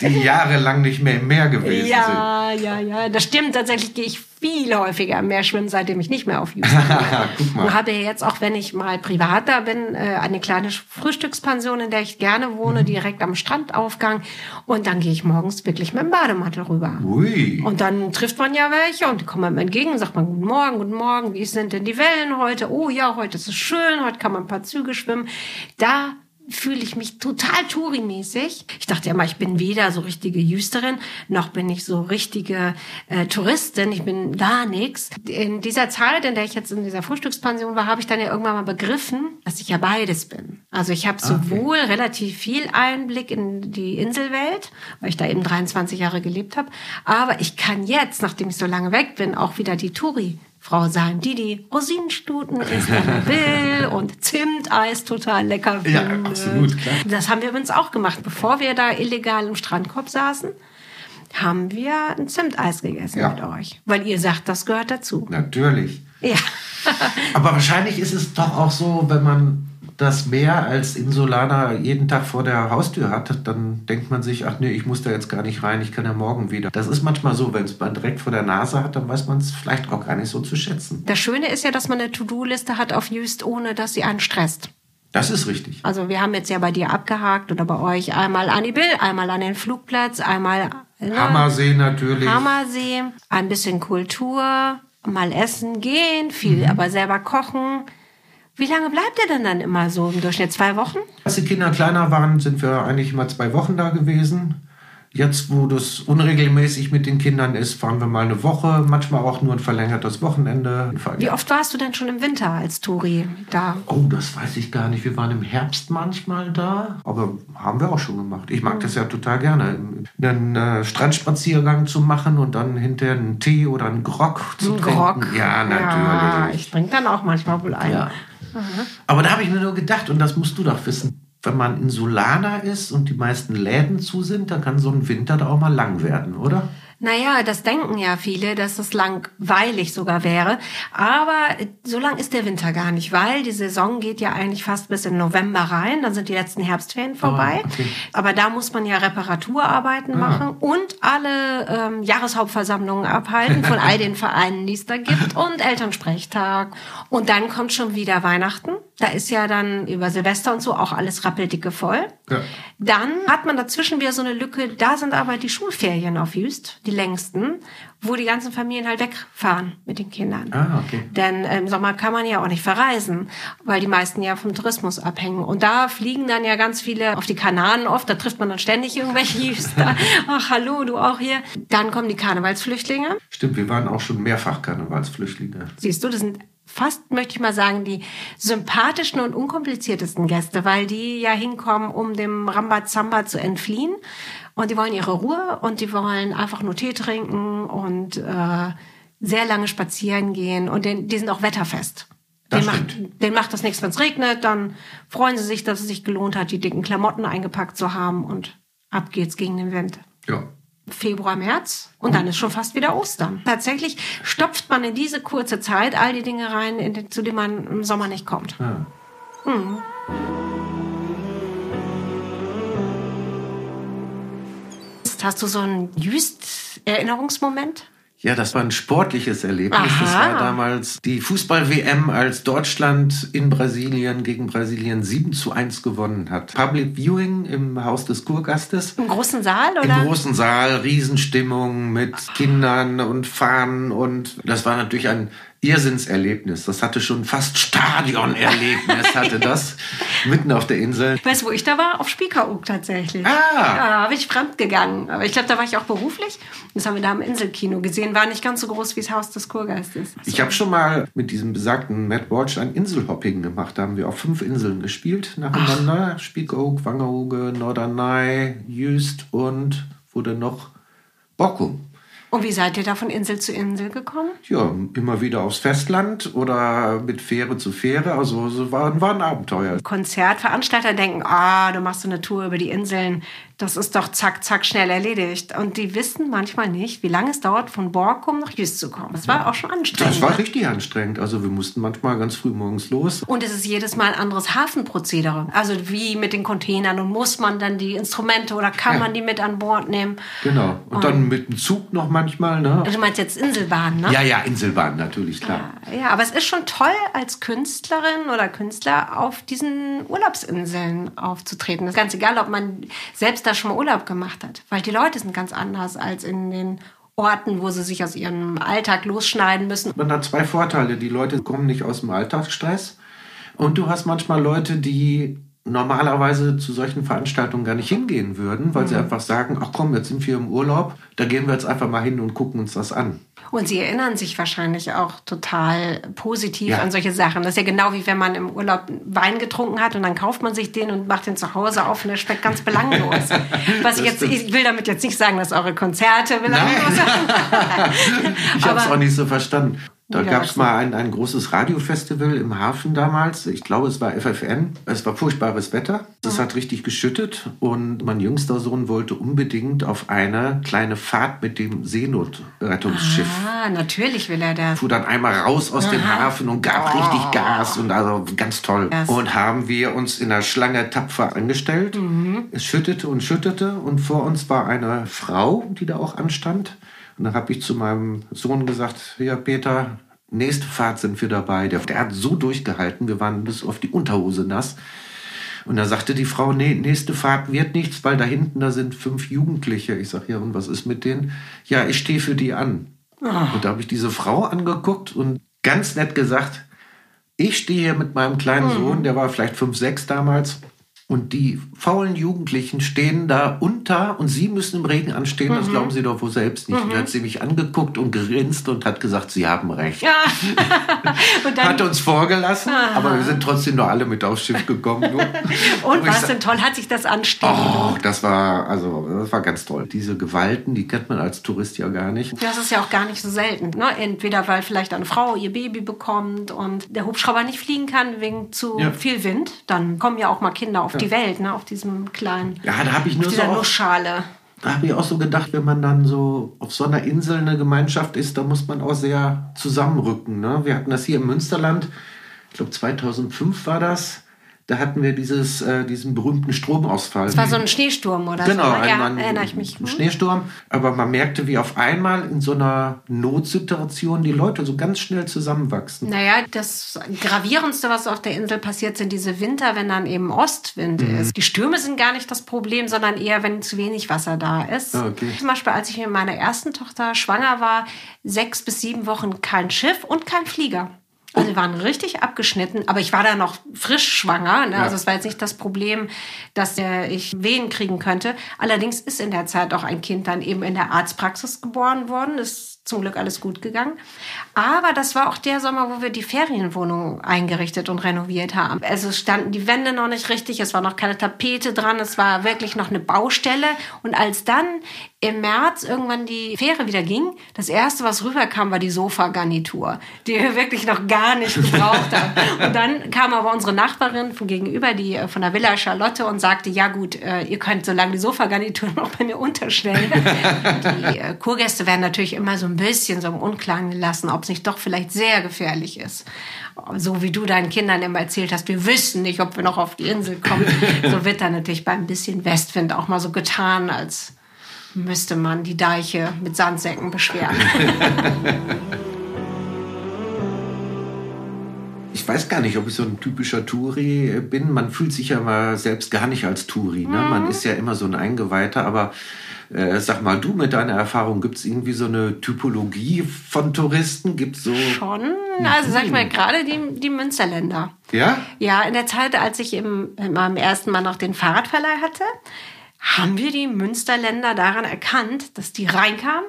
die jahrelang nicht mehr im Meer gewesen sind. Ja, ja, ja. Das stimmt. Tatsächlich gehe ich viel häufiger im Meer schwimmen, seitdem ich nicht mehr auf Houston bin. Und habe jetzt auch, wenn ich mal privat da bin, äh, eine kleine Frühstückspension, in der ich gerne wohne, direkt am Strandaufgang. Und dann gehe ich morgens wirklich mit dem Bademantel rüber. Ui. Und dann trifft man ja welche und die kommen einem entgegen und sagt man, guten Morgen, guten Morgen, wie sind denn die Wellen heute? Oh ja, heute ist es schön, heute kann man ein paar Züge schwimmen. Da fühle ich mich total Touri-mäßig. Ich dachte ja immer, ich bin weder so richtige Jüsterin, noch bin ich so richtige äh, Touristin. Ich bin gar nix. In dieser Zeit, in der ich jetzt in dieser Frühstückspension war, habe ich dann ja irgendwann mal begriffen, dass ich ja beides bin. Also ich habe sowohl relativ viel Einblick in die Inselwelt, weil ich da eben 23 Jahre gelebt habe, aber ich kann jetzt, nachdem ich so lange weg bin, auch wieder die Touri Frau sein, die die Rosinenstuten isst, wenn man will und Zimteis total lecker Ja, findet. absolut, klar. Das haben wir übrigens auch gemacht. Bevor wir da illegal im Strandkorb saßen, haben wir ein Zimteis gegessen Ja. mit euch. Weil ihr sagt, das gehört dazu. Natürlich. Ja. Aber wahrscheinlich ist es doch auch so, wenn man das Meer als Insulaner jeden Tag vor der Haustür hat, dann denkt man sich, ach nee, ich muss da jetzt gar nicht rein, ich kann ja morgen wieder. Das ist manchmal so, wenn es man direkt vor der Nase hat, dann weiß man es vielleicht auch gar nicht so zu schätzen. Das Schöne ist ja, dass man eine To-Do-Liste hat auf Just, ohne dass sie einen stresst. Das ist richtig. Also wir haben jetzt ja bei dir abgehakt oder bei euch einmal an die Bill, einmal an den Flugplatz, einmal ne, Hammersee natürlich. Hammersee, ein bisschen Kultur, mal essen gehen, viel Mhm. aber selber kochen. Wie lange bleibt ihr denn dann immer so im Durchschnitt? Zwei Wochen? Als die Kinder kleiner waren, sind wir eigentlich immer zwei Wochen da gewesen. Jetzt, wo das unregelmäßig mit den Kindern ist, fahren wir mal eine Woche, manchmal auch nur ein verlängertes Wochenende. Wie oft warst du denn schon im Winter als Touri da? Oh, das weiß ich gar nicht. Wir waren im Herbst manchmal da, aber haben wir auch schon gemacht. Ich mag das ja total gerne, einen äh, Strandspaziergang zu machen und dann hinterher einen Tee oder einen Grog zu Ein trinken. Grog. Ja, Ja, natürlich. ich trinke dann auch manchmal wohl ein. Ja. Aber da habe ich mir nur gedacht, und das musst du doch wissen, wenn man Insulaner ist und die meisten Läden zu sind, dann kann so ein Winter da auch mal lang werden, oder? Naja, das denken ja viele, dass es langweilig sogar wäre. Aber so lang ist der Winter gar nicht, weil die Saison geht ja eigentlich fast bis in November rein. Dann sind die letzten Herbstferien vorbei. Ah, okay. Aber da muss man ja Reparaturarbeiten machen und alle ähm, Jahreshauptversammlungen abhalten von all den Vereinen, die es da gibt und Elternsprechtag. Und dann kommt schon wieder Weihnachten. Da ist ja dann über Silvester und so auch alles rappeldicke voll. Ja. Dann hat man dazwischen wieder so eine Lücke, da sind aber die Schulferien auf Jüst, die längsten, wo die ganzen Familien halt wegfahren mit den Kindern. Ah, okay. Denn im Sommer kann man ja auch nicht verreisen, weil die meisten ja vom Tourismus abhängen. Und da fliegen dann ja ganz viele auf die Kanaren oft, da trifft man dann ständig irgendwelche Jüster. Ach, hallo, du auch hier. Dann kommen die Karnevalsflüchtlinge. Stimmt, wir waren auch schon mehrfach Karnevalsflüchtlinge. Siehst du, das sind fast, möchte ich mal sagen, die sympathischen und unkompliziertesten Gäste, weil die ja hinkommen, um dem Rambazamba zu entfliehen. Und die wollen ihre Ruhe und die wollen einfach nur Tee trinken und äh, sehr lange spazieren gehen. Und den, die sind auch wetterfest. Den macht, denen macht das nichts, wenn es regnet. Dann freuen sie sich, dass es sich gelohnt hat, die dicken Klamotten eingepackt zu haben. Und ab geht's gegen den Wind. Ja. Februar, März und dann ist schon fast wieder Ostern. Tatsächlich stopft man in diese kurze Zeit all die Dinge rein, den, zu denen man im Sommer nicht kommt. ja. Hast du so einen Jüst-Erinnerungsmoment? Ja, das war ein sportliches Erlebnis. Das Aha. war damals die Fußball-WM, als Deutschland in Brasilien gegen Brasilien 7 zu 1 gewonnen hat. Public Viewing im Haus des Kurgastes. Im großen Saal, Im oder? großen Saal, Riesenstimmung mit Kindern und Fahnen und das war natürlich ein Irrsinnserlebnis. Das hatte schon fast Stadionerlebnis, hatte das mitten auf der Insel. Weißt du, wo ich da war? Auf Spiekeroog tatsächlich. Ah. Ja, habe ich fremd gegangen. Aber ich glaube, da war ich auch beruflich. Das haben wir da im Inselkino gesehen. War nicht ganz so groß wie das Haus des Kurgeistes. Ich habe schon mal mit diesem besagten Matt Walsh ein Inselhopping gemacht. Da haben wir auf fünf Inseln gespielt nacheinander. Spiekeroog, Wangerooge, Norderney, Jüst und wo denn noch? Bockum. Und wie seid ihr da von Insel zu Insel gekommen? Ja, immer wieder aufs Festland oder mit Fähre zu Fähre. Also es war, war ein Abenteuer. Konzertveranstalter denken, ah, du machst so eine Tour über die Inseln, das ist doch zack, zack, schnell erledigt. Und die wissen manchmal nicht, wie lange es dauert, von Borkum nach Jüst zu kommen. Das war auch schon anstrengend. Das war ne? richtig anstrengend. Also wir mussten manchmal ganz früh morgens los. Und es ist jedes Mal ein anderes Hafenprozedere. Also wie mit den Containern. Und muss man dann die Instrumente oder kann Ja. man die mit an Bord nehmen? Genau. Und dann mit dem Zug noch manchmal. Ne? Du meinst jetzt Inselbahn, ne? Ja, ja, Inselbahn natürlich, klar. Ja, aber es ist schon toll, als Künstlerin oder Künstler auf diesen Urlaubsinseln aufzutreten. Das ist ganz egal, ob man selbst da schon mal Urlaub gemacht hat. Weil die Leute sind ganz anders als in den Orten, wo sie sich aus ihrem Alltag losschneiden müssen. Man hat zwei Vorteile. Die Leute kommen nicht aus dem Alltagsstress. Und du hast manchmal Leute, die normalerweise zu solchen Veranstaltungen gar nicht hingehen würden, weil sie einfach sagen, ach komm, jetzt sind wir im Urlaub, da gehen wir jetzt einfach mal hin und gucken uns das an. Und sie erinnern sich wahrscheinlich auch total positiv Ja. an solche Sachen. Das ist ja genau wie wenn man im Urlaub Wein getrunken hat und dann kauft man sich den und macht den zu Hause auf und der schmeckt ganz belanglos. Was ich jetzt, ich will damit jetzt nicht sagen, dass eure Konzerte belanglos sind. Ich habe es auch nicht so verstanden. Da gab es mal ein, ein großes Radiofestival im Hafen damals. Ich glaube, es war FFN. Es war furchtbares Wetter. Es hat richtig geschüttet. Und mein jüngster Sohn wollte unbedingt auf eine kleine Fahrt mit dem Seenotrettungsschiff. Ah, natürlich will er das. fuhr dann einmal raus aus dem Hafen und gab richtig Gas und also ganz toll. Das- Und haben wir uns in der Schlange tapfer angestellt. Es schüttete und schüttete und vor uns war eine Frau, die da auch anstand. Und dann habe ich zu meinem Sohn gesagt, ja Peter, nächste Fahrt sind wir dabei. Der, der hat so durchgehalten, wir waren bis auf die Unterhose nass. Und da sagte die Frau, nee, nächste Fahrt wird nichts, weil da hinten, da sind fünf Jugendliche. Ich sag, ja, und was ist mit denen? Ja, ich stehe für die an. Und da habe ich diese Frau angeguckt und ganz nett gesagt, ich stehe hier mit meinem kleinen Sohn, der war vielleicht fünf, sechs damals. Und die faulen Jugendlichen stehen da unter und sie müssen im Regen anstehen. Das glauben sie doch wohl selbst nicht. Und dann hat sie mich angeguckt und gerinst und hat gesagt, sie haben recht. Und dann, Hat uns vorgelassen, aber wir sind trotzdem nur alle mit aufs Schiff gekommen. Und was sa- denn toll, hat sich das anstehen. Oh, das war, also, das war ganz toll. Diese Gewalten, die kennt man als Tourist ja gar nicht. Das ist ja auch gar nicht so selten. Ne? Entweder weil vielleicht eine Frau ihr Baby bekommt und der Hubschrauber nicht fliegen kann wegen zu Ja. viel Wind. Dann kommen ja auch mal Kinder auf die Welt, ne? auf diesem kleinen, Ja, da habe ich nur so auch, Nussschale. da habe ich auch so gedacht, wenn man dann so auf so einer Insel eine Gemeinschaft ist, da muss man auch sehr zusammenrücken. Ne? Wir hatten das hier im Münsterland, ich glaube 2005 war das. Da hatten wir dieses, äh, diesen berühmten Stromausfall. Das war so ein Schneesturm oder Genau, so. ne? Ja, ein, erinnere ich mich. ein Schneesturm. Aber man merkte, wie auf einmal in so einer Notsituation die Leute so ganz schnell zusammenwachsen. Naja, das Gravierendste, was auf der Insel passiert, sind diese Winter, wenn dann eben Ostwind Mhm. ist. Die Stürme sind gar nicht das Problem, sondern eher, wenn zu wenig Wasser da ist. Ah, okay. Zum Beispiel, als ich mit meiner ersten Tochter schwanger war, sechs bis sieben Wochen kein Schiff und kein Flieger. Also wir waren richtig abgeschnitten, aber ich war da noch frisch schwanger. Ne? Ja. Also es war jetzt nicht das Problem, dass äh, ich Wehen kriegen könnte. Allerdings ist in der Zeit auch ein Kind dann eben in der Arztpraxis geboren worden. Ist zum Glück alles gut gegangen. Aber das war auch der Sommer, wo wir die Ferienwohnung eingerichtet und renoviert haben. Also es standen die Wände noch nicht richtig, es war noch keine Tapete dran, es war wirklich noch eine Baustelle. Und als dann im März irgendwann die Fähre wieder ging, das erste, was rüberkam, war die Sofagarnitur, die wir wirklich noch gar nicht gebraucht haben. Und dann kam aber unsere Nachbarin von gegenüber, die äh, von der Villa Charlotte, und sagte, ja gut, äh, ihr könnt so lange die Sofagarnitur noch bei mir unterstellen. Die äh, Kurgäste werden natürlich immer so ein bisschen so im Unklaren gelassen, ob es nicht doch vielleicht sehr gefährlich ist. So wie du deinen Kindern immer erzählt hast, wir wissen nicht, ob wir noch auf die Insel kommen. So wird dann natürlich bei ein bisschen Westwind auch mal so getan, als müsste man die Deiche mit Sandsäcken beschweren. Ich weiß gar nicht, ob ich so ein typischer Touri bin. Man fühlt sich ja mal selbst gar nicht als Touri. Ne? Man ist ja immer so ein Eingeweihter. Aber äh, sag mal, du mit deiner Erfahrung, gibt es irgendwie so eine Typologie von Touristen? Gibt so. Schon, also sag ich mal, gerade die, die Münsterländer. Ja? Ja, in der Zeit, als ich im, in meinem ersten Mal noch den Fahrradverleih hatte, haben wir die Münsterländer daran erkannt, dass die reinkamen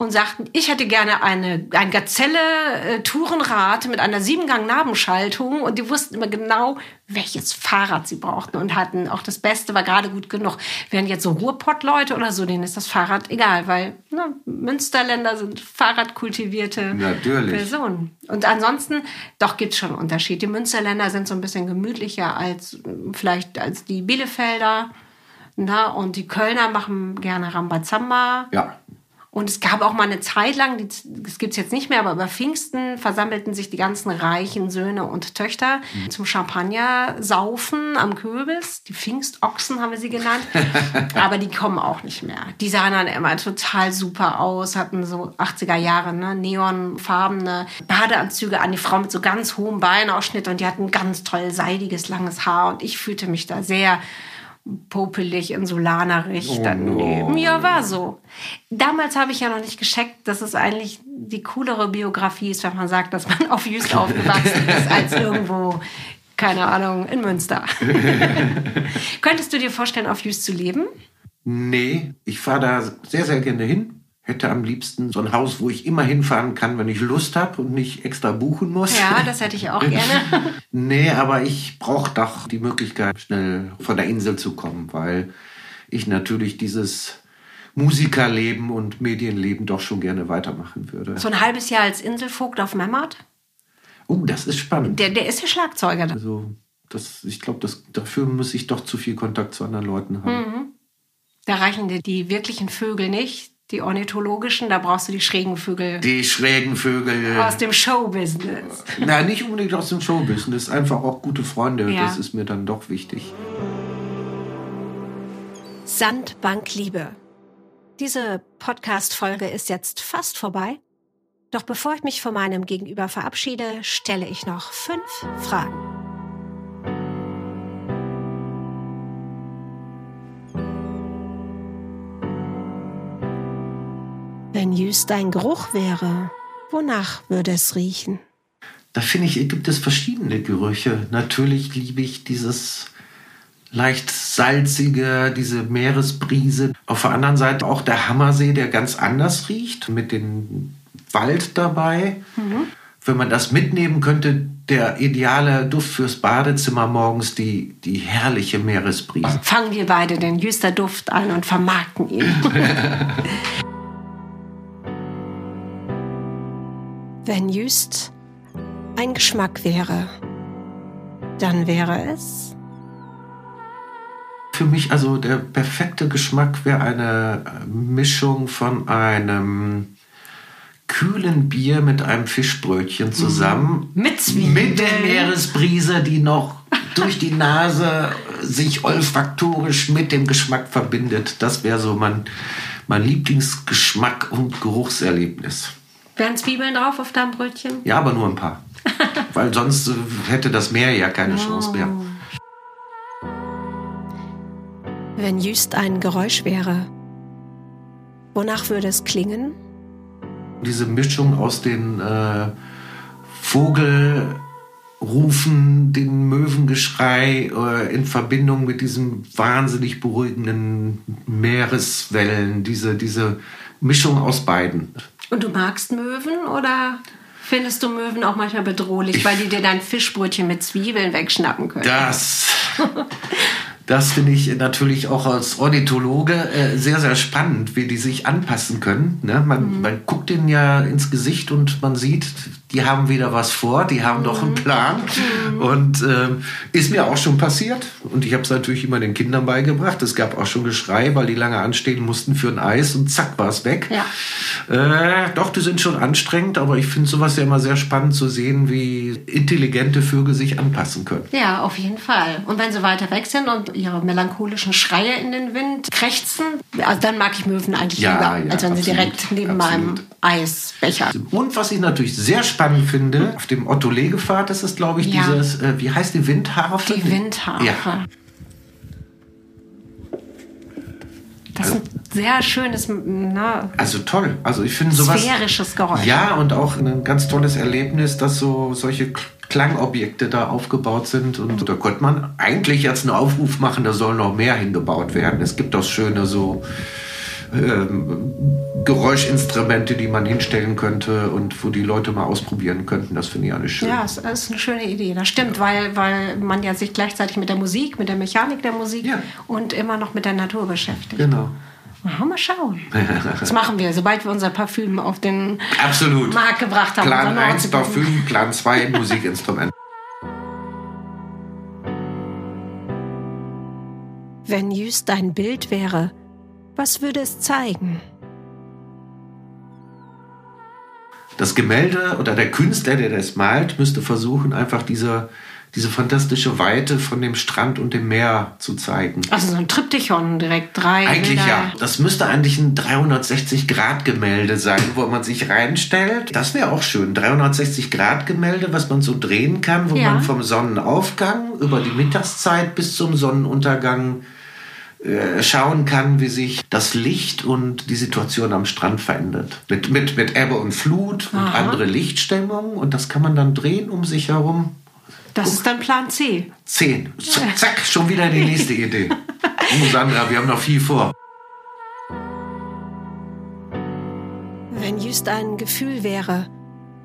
und sagten, ich hätte gerne eine, ein Gazelle-Tourenrad mit einer Siebengang-Nabenschaltung. Und die wussten immer genau, welches Fahrrad sie brauchten und hatten auch das Beste, war gerade gut genug. Während jetzt so Ruhrpott-Leute oder so, denen ist das Fahrrad egal, weil ne, Münsterländer sind Fahrradkultivierte Natürlich. Personen. Und ansonsten, doch gibt's schon einen Unterschied. Die Münsterländer sind so ein bisschen gemütlicher als äh, vielleicht als die Bielefelder. Na, und die Kölner machen gerne Rambazamba. Ja. Und es gab auch mal eine Zeit lang, die- das gibt's jetzt nicht mehr, aber über Pfingsten versammelten sich die ganzen reichen Söhne und Töchter zum Champagner saufen am Kürbis. Die Pfingstochsen haben wir sie genannt. aber die kommen auch nicht mehr. Die sahen dann immer total super aus, hatten so 80er Jahre, ne, neonfarbene Badeanzüge an, die Frau mit so ganz hohem Beinausschnitt und die hatten ganz toll seidiges, langes Haar. Und ich fühlte mich da sehr popelig, insulanerisch. Dann, nee. Ja, war so. Damals habe ich ja noch nicht gescheckt, dass es eigentlich die coolere Biografie ist, wenn man sagt, dass man auf Jüst aufgewachsen ist, als irgendwo, keine Ahnung, in Münster. Könntest du dir vorstellen, auf Jüst zu leben? Nee, ich fahre da sehr, sehr gerne hin. Hätte am liebsten so ein Haus, wo ich immer hinfahren kann, wenn ich Lust habe und nicht extra buchen muss. Ja, das hätte ich auch gerne. Nee, aber ich brauche doch die Möglichkeit, schnell von der Insel zu kommen, weil ich natürlich dieses Musikerleben und Medienleben doch schon gerne weitermachen würde. So ein halbes Jahr als Inselvogt auf Memmert. Oh, das ist spannend. Der, der ist ja Schlagzeuger. Also, das, ich glaube, dafür muss ich doch zu viel Kontakt zu anderen Leuten haben. Da reichen dir die wirklichen Vögel nicht, die ornithologischen. Da brauchst du die schrägen Vögel Die schrägen Vögel. aus dem Showbusiness. Na, nicht unbedingt aus dem Showbusiness, einfach auch gute Freunde. Ja. Das ist mir dann doch wichtig. Sandbank Liebe. Diese Podcast-Folge ist jetzt fast vorbei. Doch bevor ich mich von meinem Gegenüber verabschiede, stelle ich noch fünf Fragen. Wenn Jüst ein Geruch wäre, wonach würde es riechen? Da finde ich, gibt es verschiedene Gerüche. Natürlich liebe ich dieses leicht salzige, diese Meeresbrise. Auf der anderen Seite auch der Hammersee, der ganz anders riecht, mit dem Wald dabei. Wenn man das mitnehmen könnte, der ideale Duft fürs Badezimmer morgens, die, die herrliche Meeresbrise. Fangen wir beide den Jüster Duft an und vermarkten ihn. Wenn Jüst ein Geschmack wäre, dann wäre es Für mich also der perfekte Geschmack wäre eine Mischung von einem kühlen Bier mit einem Fischbrötchen zusammen. Mit Zwiebeln. Mit der Meeresbrise, die noch durch die Nase sich olfaktorisch mit dem Geschmack verbindet. Das wäre so mein, mein Lieblingsgeschmack und Geruchserlebnis. Wären Zwiebeln drauf auf deinem Brötchen? Ja, aber nur ein paar. Weil sonst äh, hätte das Meer ja keine Chance mehr. Wenn Jüst ein Geräusch wäre, wonach würde es klingen? diese Mischung aus den äh, Vogelrufen, den Möwengeschrei äh, in Verbindung mit diesem wahnsinnig beruhigenden Meereswellen, diese, diese Mischung aus beiden. Und du magst Möwen oder findest du Möwen auch manchmal bedrohlich, weil die dir dein Fischbrötchen mit Zwiebeln wegschnappen können? Das, das finde ich natürlich auch als Ornithologe äh, sehr, sehr spannend, wie die sich anpassen können. Ne? Man, man guckt ihnen ja ins Gesicht und man sieht, die haben wieder was vor, die haben doch einen Plan. Und ähm, ist mir auch schon passiert. Und ich habe es natürlich immer den Kindern beigebracht. Es gab auch schon Geschrei, weil die lange anstehen mussten für ein Eis und zack war es weg. Ja. Äh, doch, die sind schon anstrengend, aber ich finde sowas ja immer sehr spannend zu sehen, wie intelligente Vögel sich anpassen können. Ja, auf jeden Fall. Und wenn sie weiter weg sind und ihre melancholischen Schreie in den Wind krächzen, also dann mag ich Möwen eigentlich Ja, lieber, ja, als wenn sie absolut, direkt neben absolut. meinem Eisbecher. Und was ich natürlich sehr spannend finde, auf dem Otto-Legefahrt ist es, glaube ich, Ja. dieses, äh, wie heißt die Windharfe? Die Windharfe. Ja. Das ist ein sehr schönes, na, Also toll. Also ich finde sowas. sphärisches Geräusch. Ja, und auch ein ganz tolles Erlebnis, dass so solche Klangobjekte da aufgebaut sind. Und da könnte man eigentlich jetzt einen Aufruf machen, da soll noch mehr hingebaut werden. Es gibt auch schöne so ähm, Geräuschinstrumente, die man hinstellen könnte und wo die Leute mal ausprobieren könnten. Das finde ich alles schön. Ja, das ist eine schöne Idee. Das stimmt, weil, weil man ja sich gleichzeitig mit der Musik, mit der Mechanik der Musik Ja. und immer noch mit der Natur beschäftigt. Genau. Na, mal schauen. Das machen wir, sobald wir unser Parfüm auf den Absolut. Markt gebracht haben. Plan unser 1 Nordsee- Parfüm, Plan 2 Musikinstrument. Wenn Jüst ein Bild wäre, was würde es zeigen? Das Gemälde oder der Künstler, der das malt, müsste versuchen, einfach diese, diese fantastische Weite von dem Strand und dem Meer zu zeigen. Also so ein Triptychon direkt drei. Eigentlich Bilder. ja. Das müsste eigentlich ein 360-Grad-Gemälde sein, wo man sich reinstellt. Das wäre auch schön. 360-Grad-Gemälde, was man so drehen kann, wo Ja. man vom Sonnenaufgang über die Mittagszeit bis zum Sonnenuntergang äh, schauen kann, wie sich das Licht und die Situation am Strand verändert. Mit, mit, mit Ebbe und Flut und Aha. andere Lichtstimmung. Und das kann man dann drehen um sich herum. Das ist dann Plan C. Zehn. Zack, zack, schon wieder die nächste Idee. Oh, Sandra, wir haben noch viel vor. Wenn Jüst ein Gefühl wäre,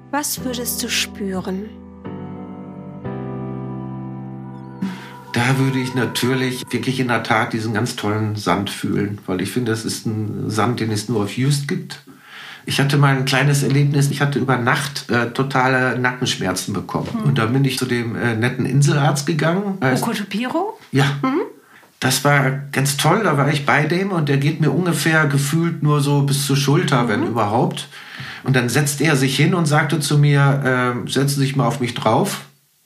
was würdest du spüren? Da würde ich natürlich wirklich in der Tat diesen ganz tollen Sand fühlen, weil ich finde, das ist ein Sand, den es nur auf Just gibt. Ich hatte mal ein kleines Erlebnis. Ich hatte über Nacht äh, totale Nackenschmerzen bekommen. Und da bin ich zu dem äh, netten Inselarzt gegangen. Okotopiro? ja. Das war ganz toll, da war ich bei dem und der geht mir ungefähr gefühlt nur so bis zur Schulter, wenn überhaupt. Und dann setzt er sich hin und sagte zu mir, äh, setzen Sie sich mal auf mich drauf.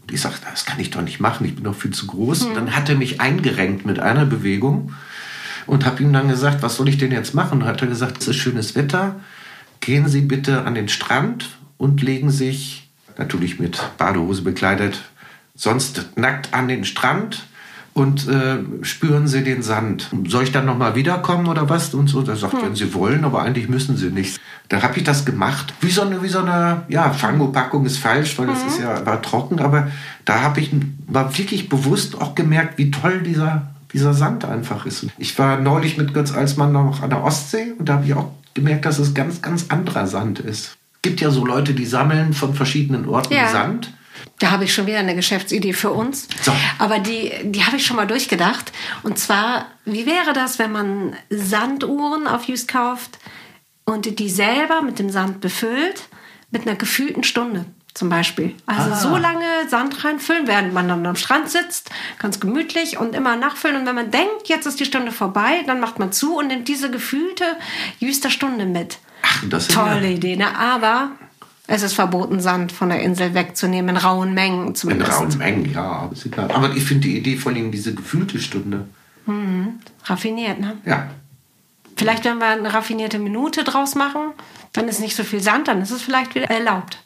Und ich sagte, das kann ich doch nicht machen, ich bin doch viel zu groß. Und dann hat er mich eingerenkt mit einer Bewegung und habe ihm dann gesagt, was soll ich denn jetzt machen? Und hat er gesagt, es ist schönes Wetter, gehen Sie bitte an den Strand und legen sich, natürlich mit Badehose bekleidet, sonst nackt an den Strand und äh, spüren Sie den Sand. Soll ich dann nochmal wiederkommen oder was? Und so, da sagt, wenn Sie wollen, aber eigentlich müssen Sie nicht. Da habe ich das gemacht. Wie so eine, wie so eine ja, Fangopackung ist falsch, weil das ist ja war trocken, aber da habe ich war wirklich bewusst auch gemerkt, wie toll dieser, dieser Sand einfach ist. Ich war neulich mit Götz Alsmann noch an der Ostsee und da habe ich auch gemerkt, dass es ganz, ganz anderer Sand ist. gibt ja so Leute, die sammeln von verschiedenen Orten Ja. Sand. Da habe ich schon wieder eine Geschäftsidee für uns. So. Aber die, die habe ich schon mal durchgedacht. Und zwar, wie wäre das, wenn man Sanduhren auf Used kauft und die selber mit dem Sand befüllt, mit einer gefühlten Stunde zum Beispiel. Also Ah. so lange Sand reinfüllen, während man dann am Strand sitzt, ganz gemütlich und immer nachfüllen. Und wenn man denkt, jetzt ist die Stunde vorbei, dann macht man zu und nimmt diese gefühlte Jüster Stunde mit. Ach, das ist Tolle ja Idee, ne? Aber es ist verboten, Sand von der Insel wegzunehmen, in rauen Mengen in zumindest. rauen Mengen, ja, ist egal. Aber ich finde die Idee vor allem diese gefühlte Stunde. Raffiniert, ne? Ja, Vielleicht, wenn wir eine raffinierte Minute draus machen, dann ist nicht so viel Sand, dann ist es vielleicht wieder erlaubt.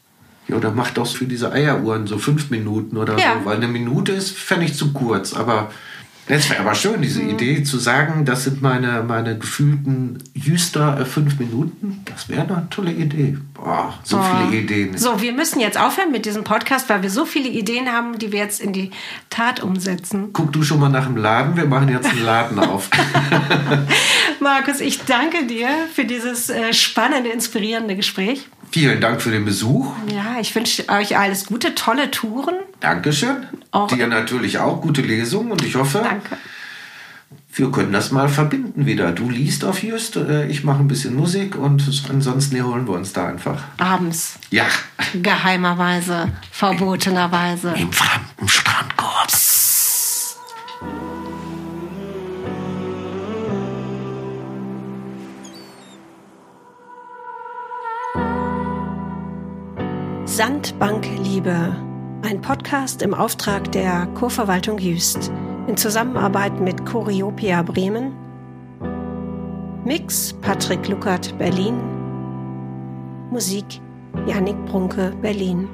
Ja, oder macht auch für diese Eieruhren so fünf Minuten oder Ja. so, weil eine Minute ist, fände ich zu kurz. Aber es wäre aber schön, diese Mhm. Idee zu sagen, das sind meine, meine gefühlten Jüster äh, fünf Minuten. Das wäre eine tolle Idee. Boah, so viele Ideen. So, wir müssen jetzt aufhören mit diesem Podcast, weil wir so viele Ideen haben, die wir jetzt in die Tat umsetzen. Guck du schon mal nach dem Laden, wir machen jetzt einen Laden auf. Markus, ich danke dir für dieses äh, spannende, inspirierende Gespräch. Vielen Dank für den Besuch. Ja, ich wünsche euch alles Gute, tolle Touren. Dankeschön. Auch- Dir natürlich auch gute Lesung und ich hoffe, Danke. wir können das mal verbinden wieder. Du liest auf Just, äh, ich mache ein bisschen Musik und ansonsten erholen wir uns da einfach. Abends, Ja, geheimerweise, verbotenerweise. im fremden Strandkorb. Sandbankliebe, ein Podcast im Auftrag der Kurverwaltung Jüst in Zusammenarbeit mit Choreopia Bremen, Mix Patrick Luckert Berlin, Musik Yannick Brunke Berlin.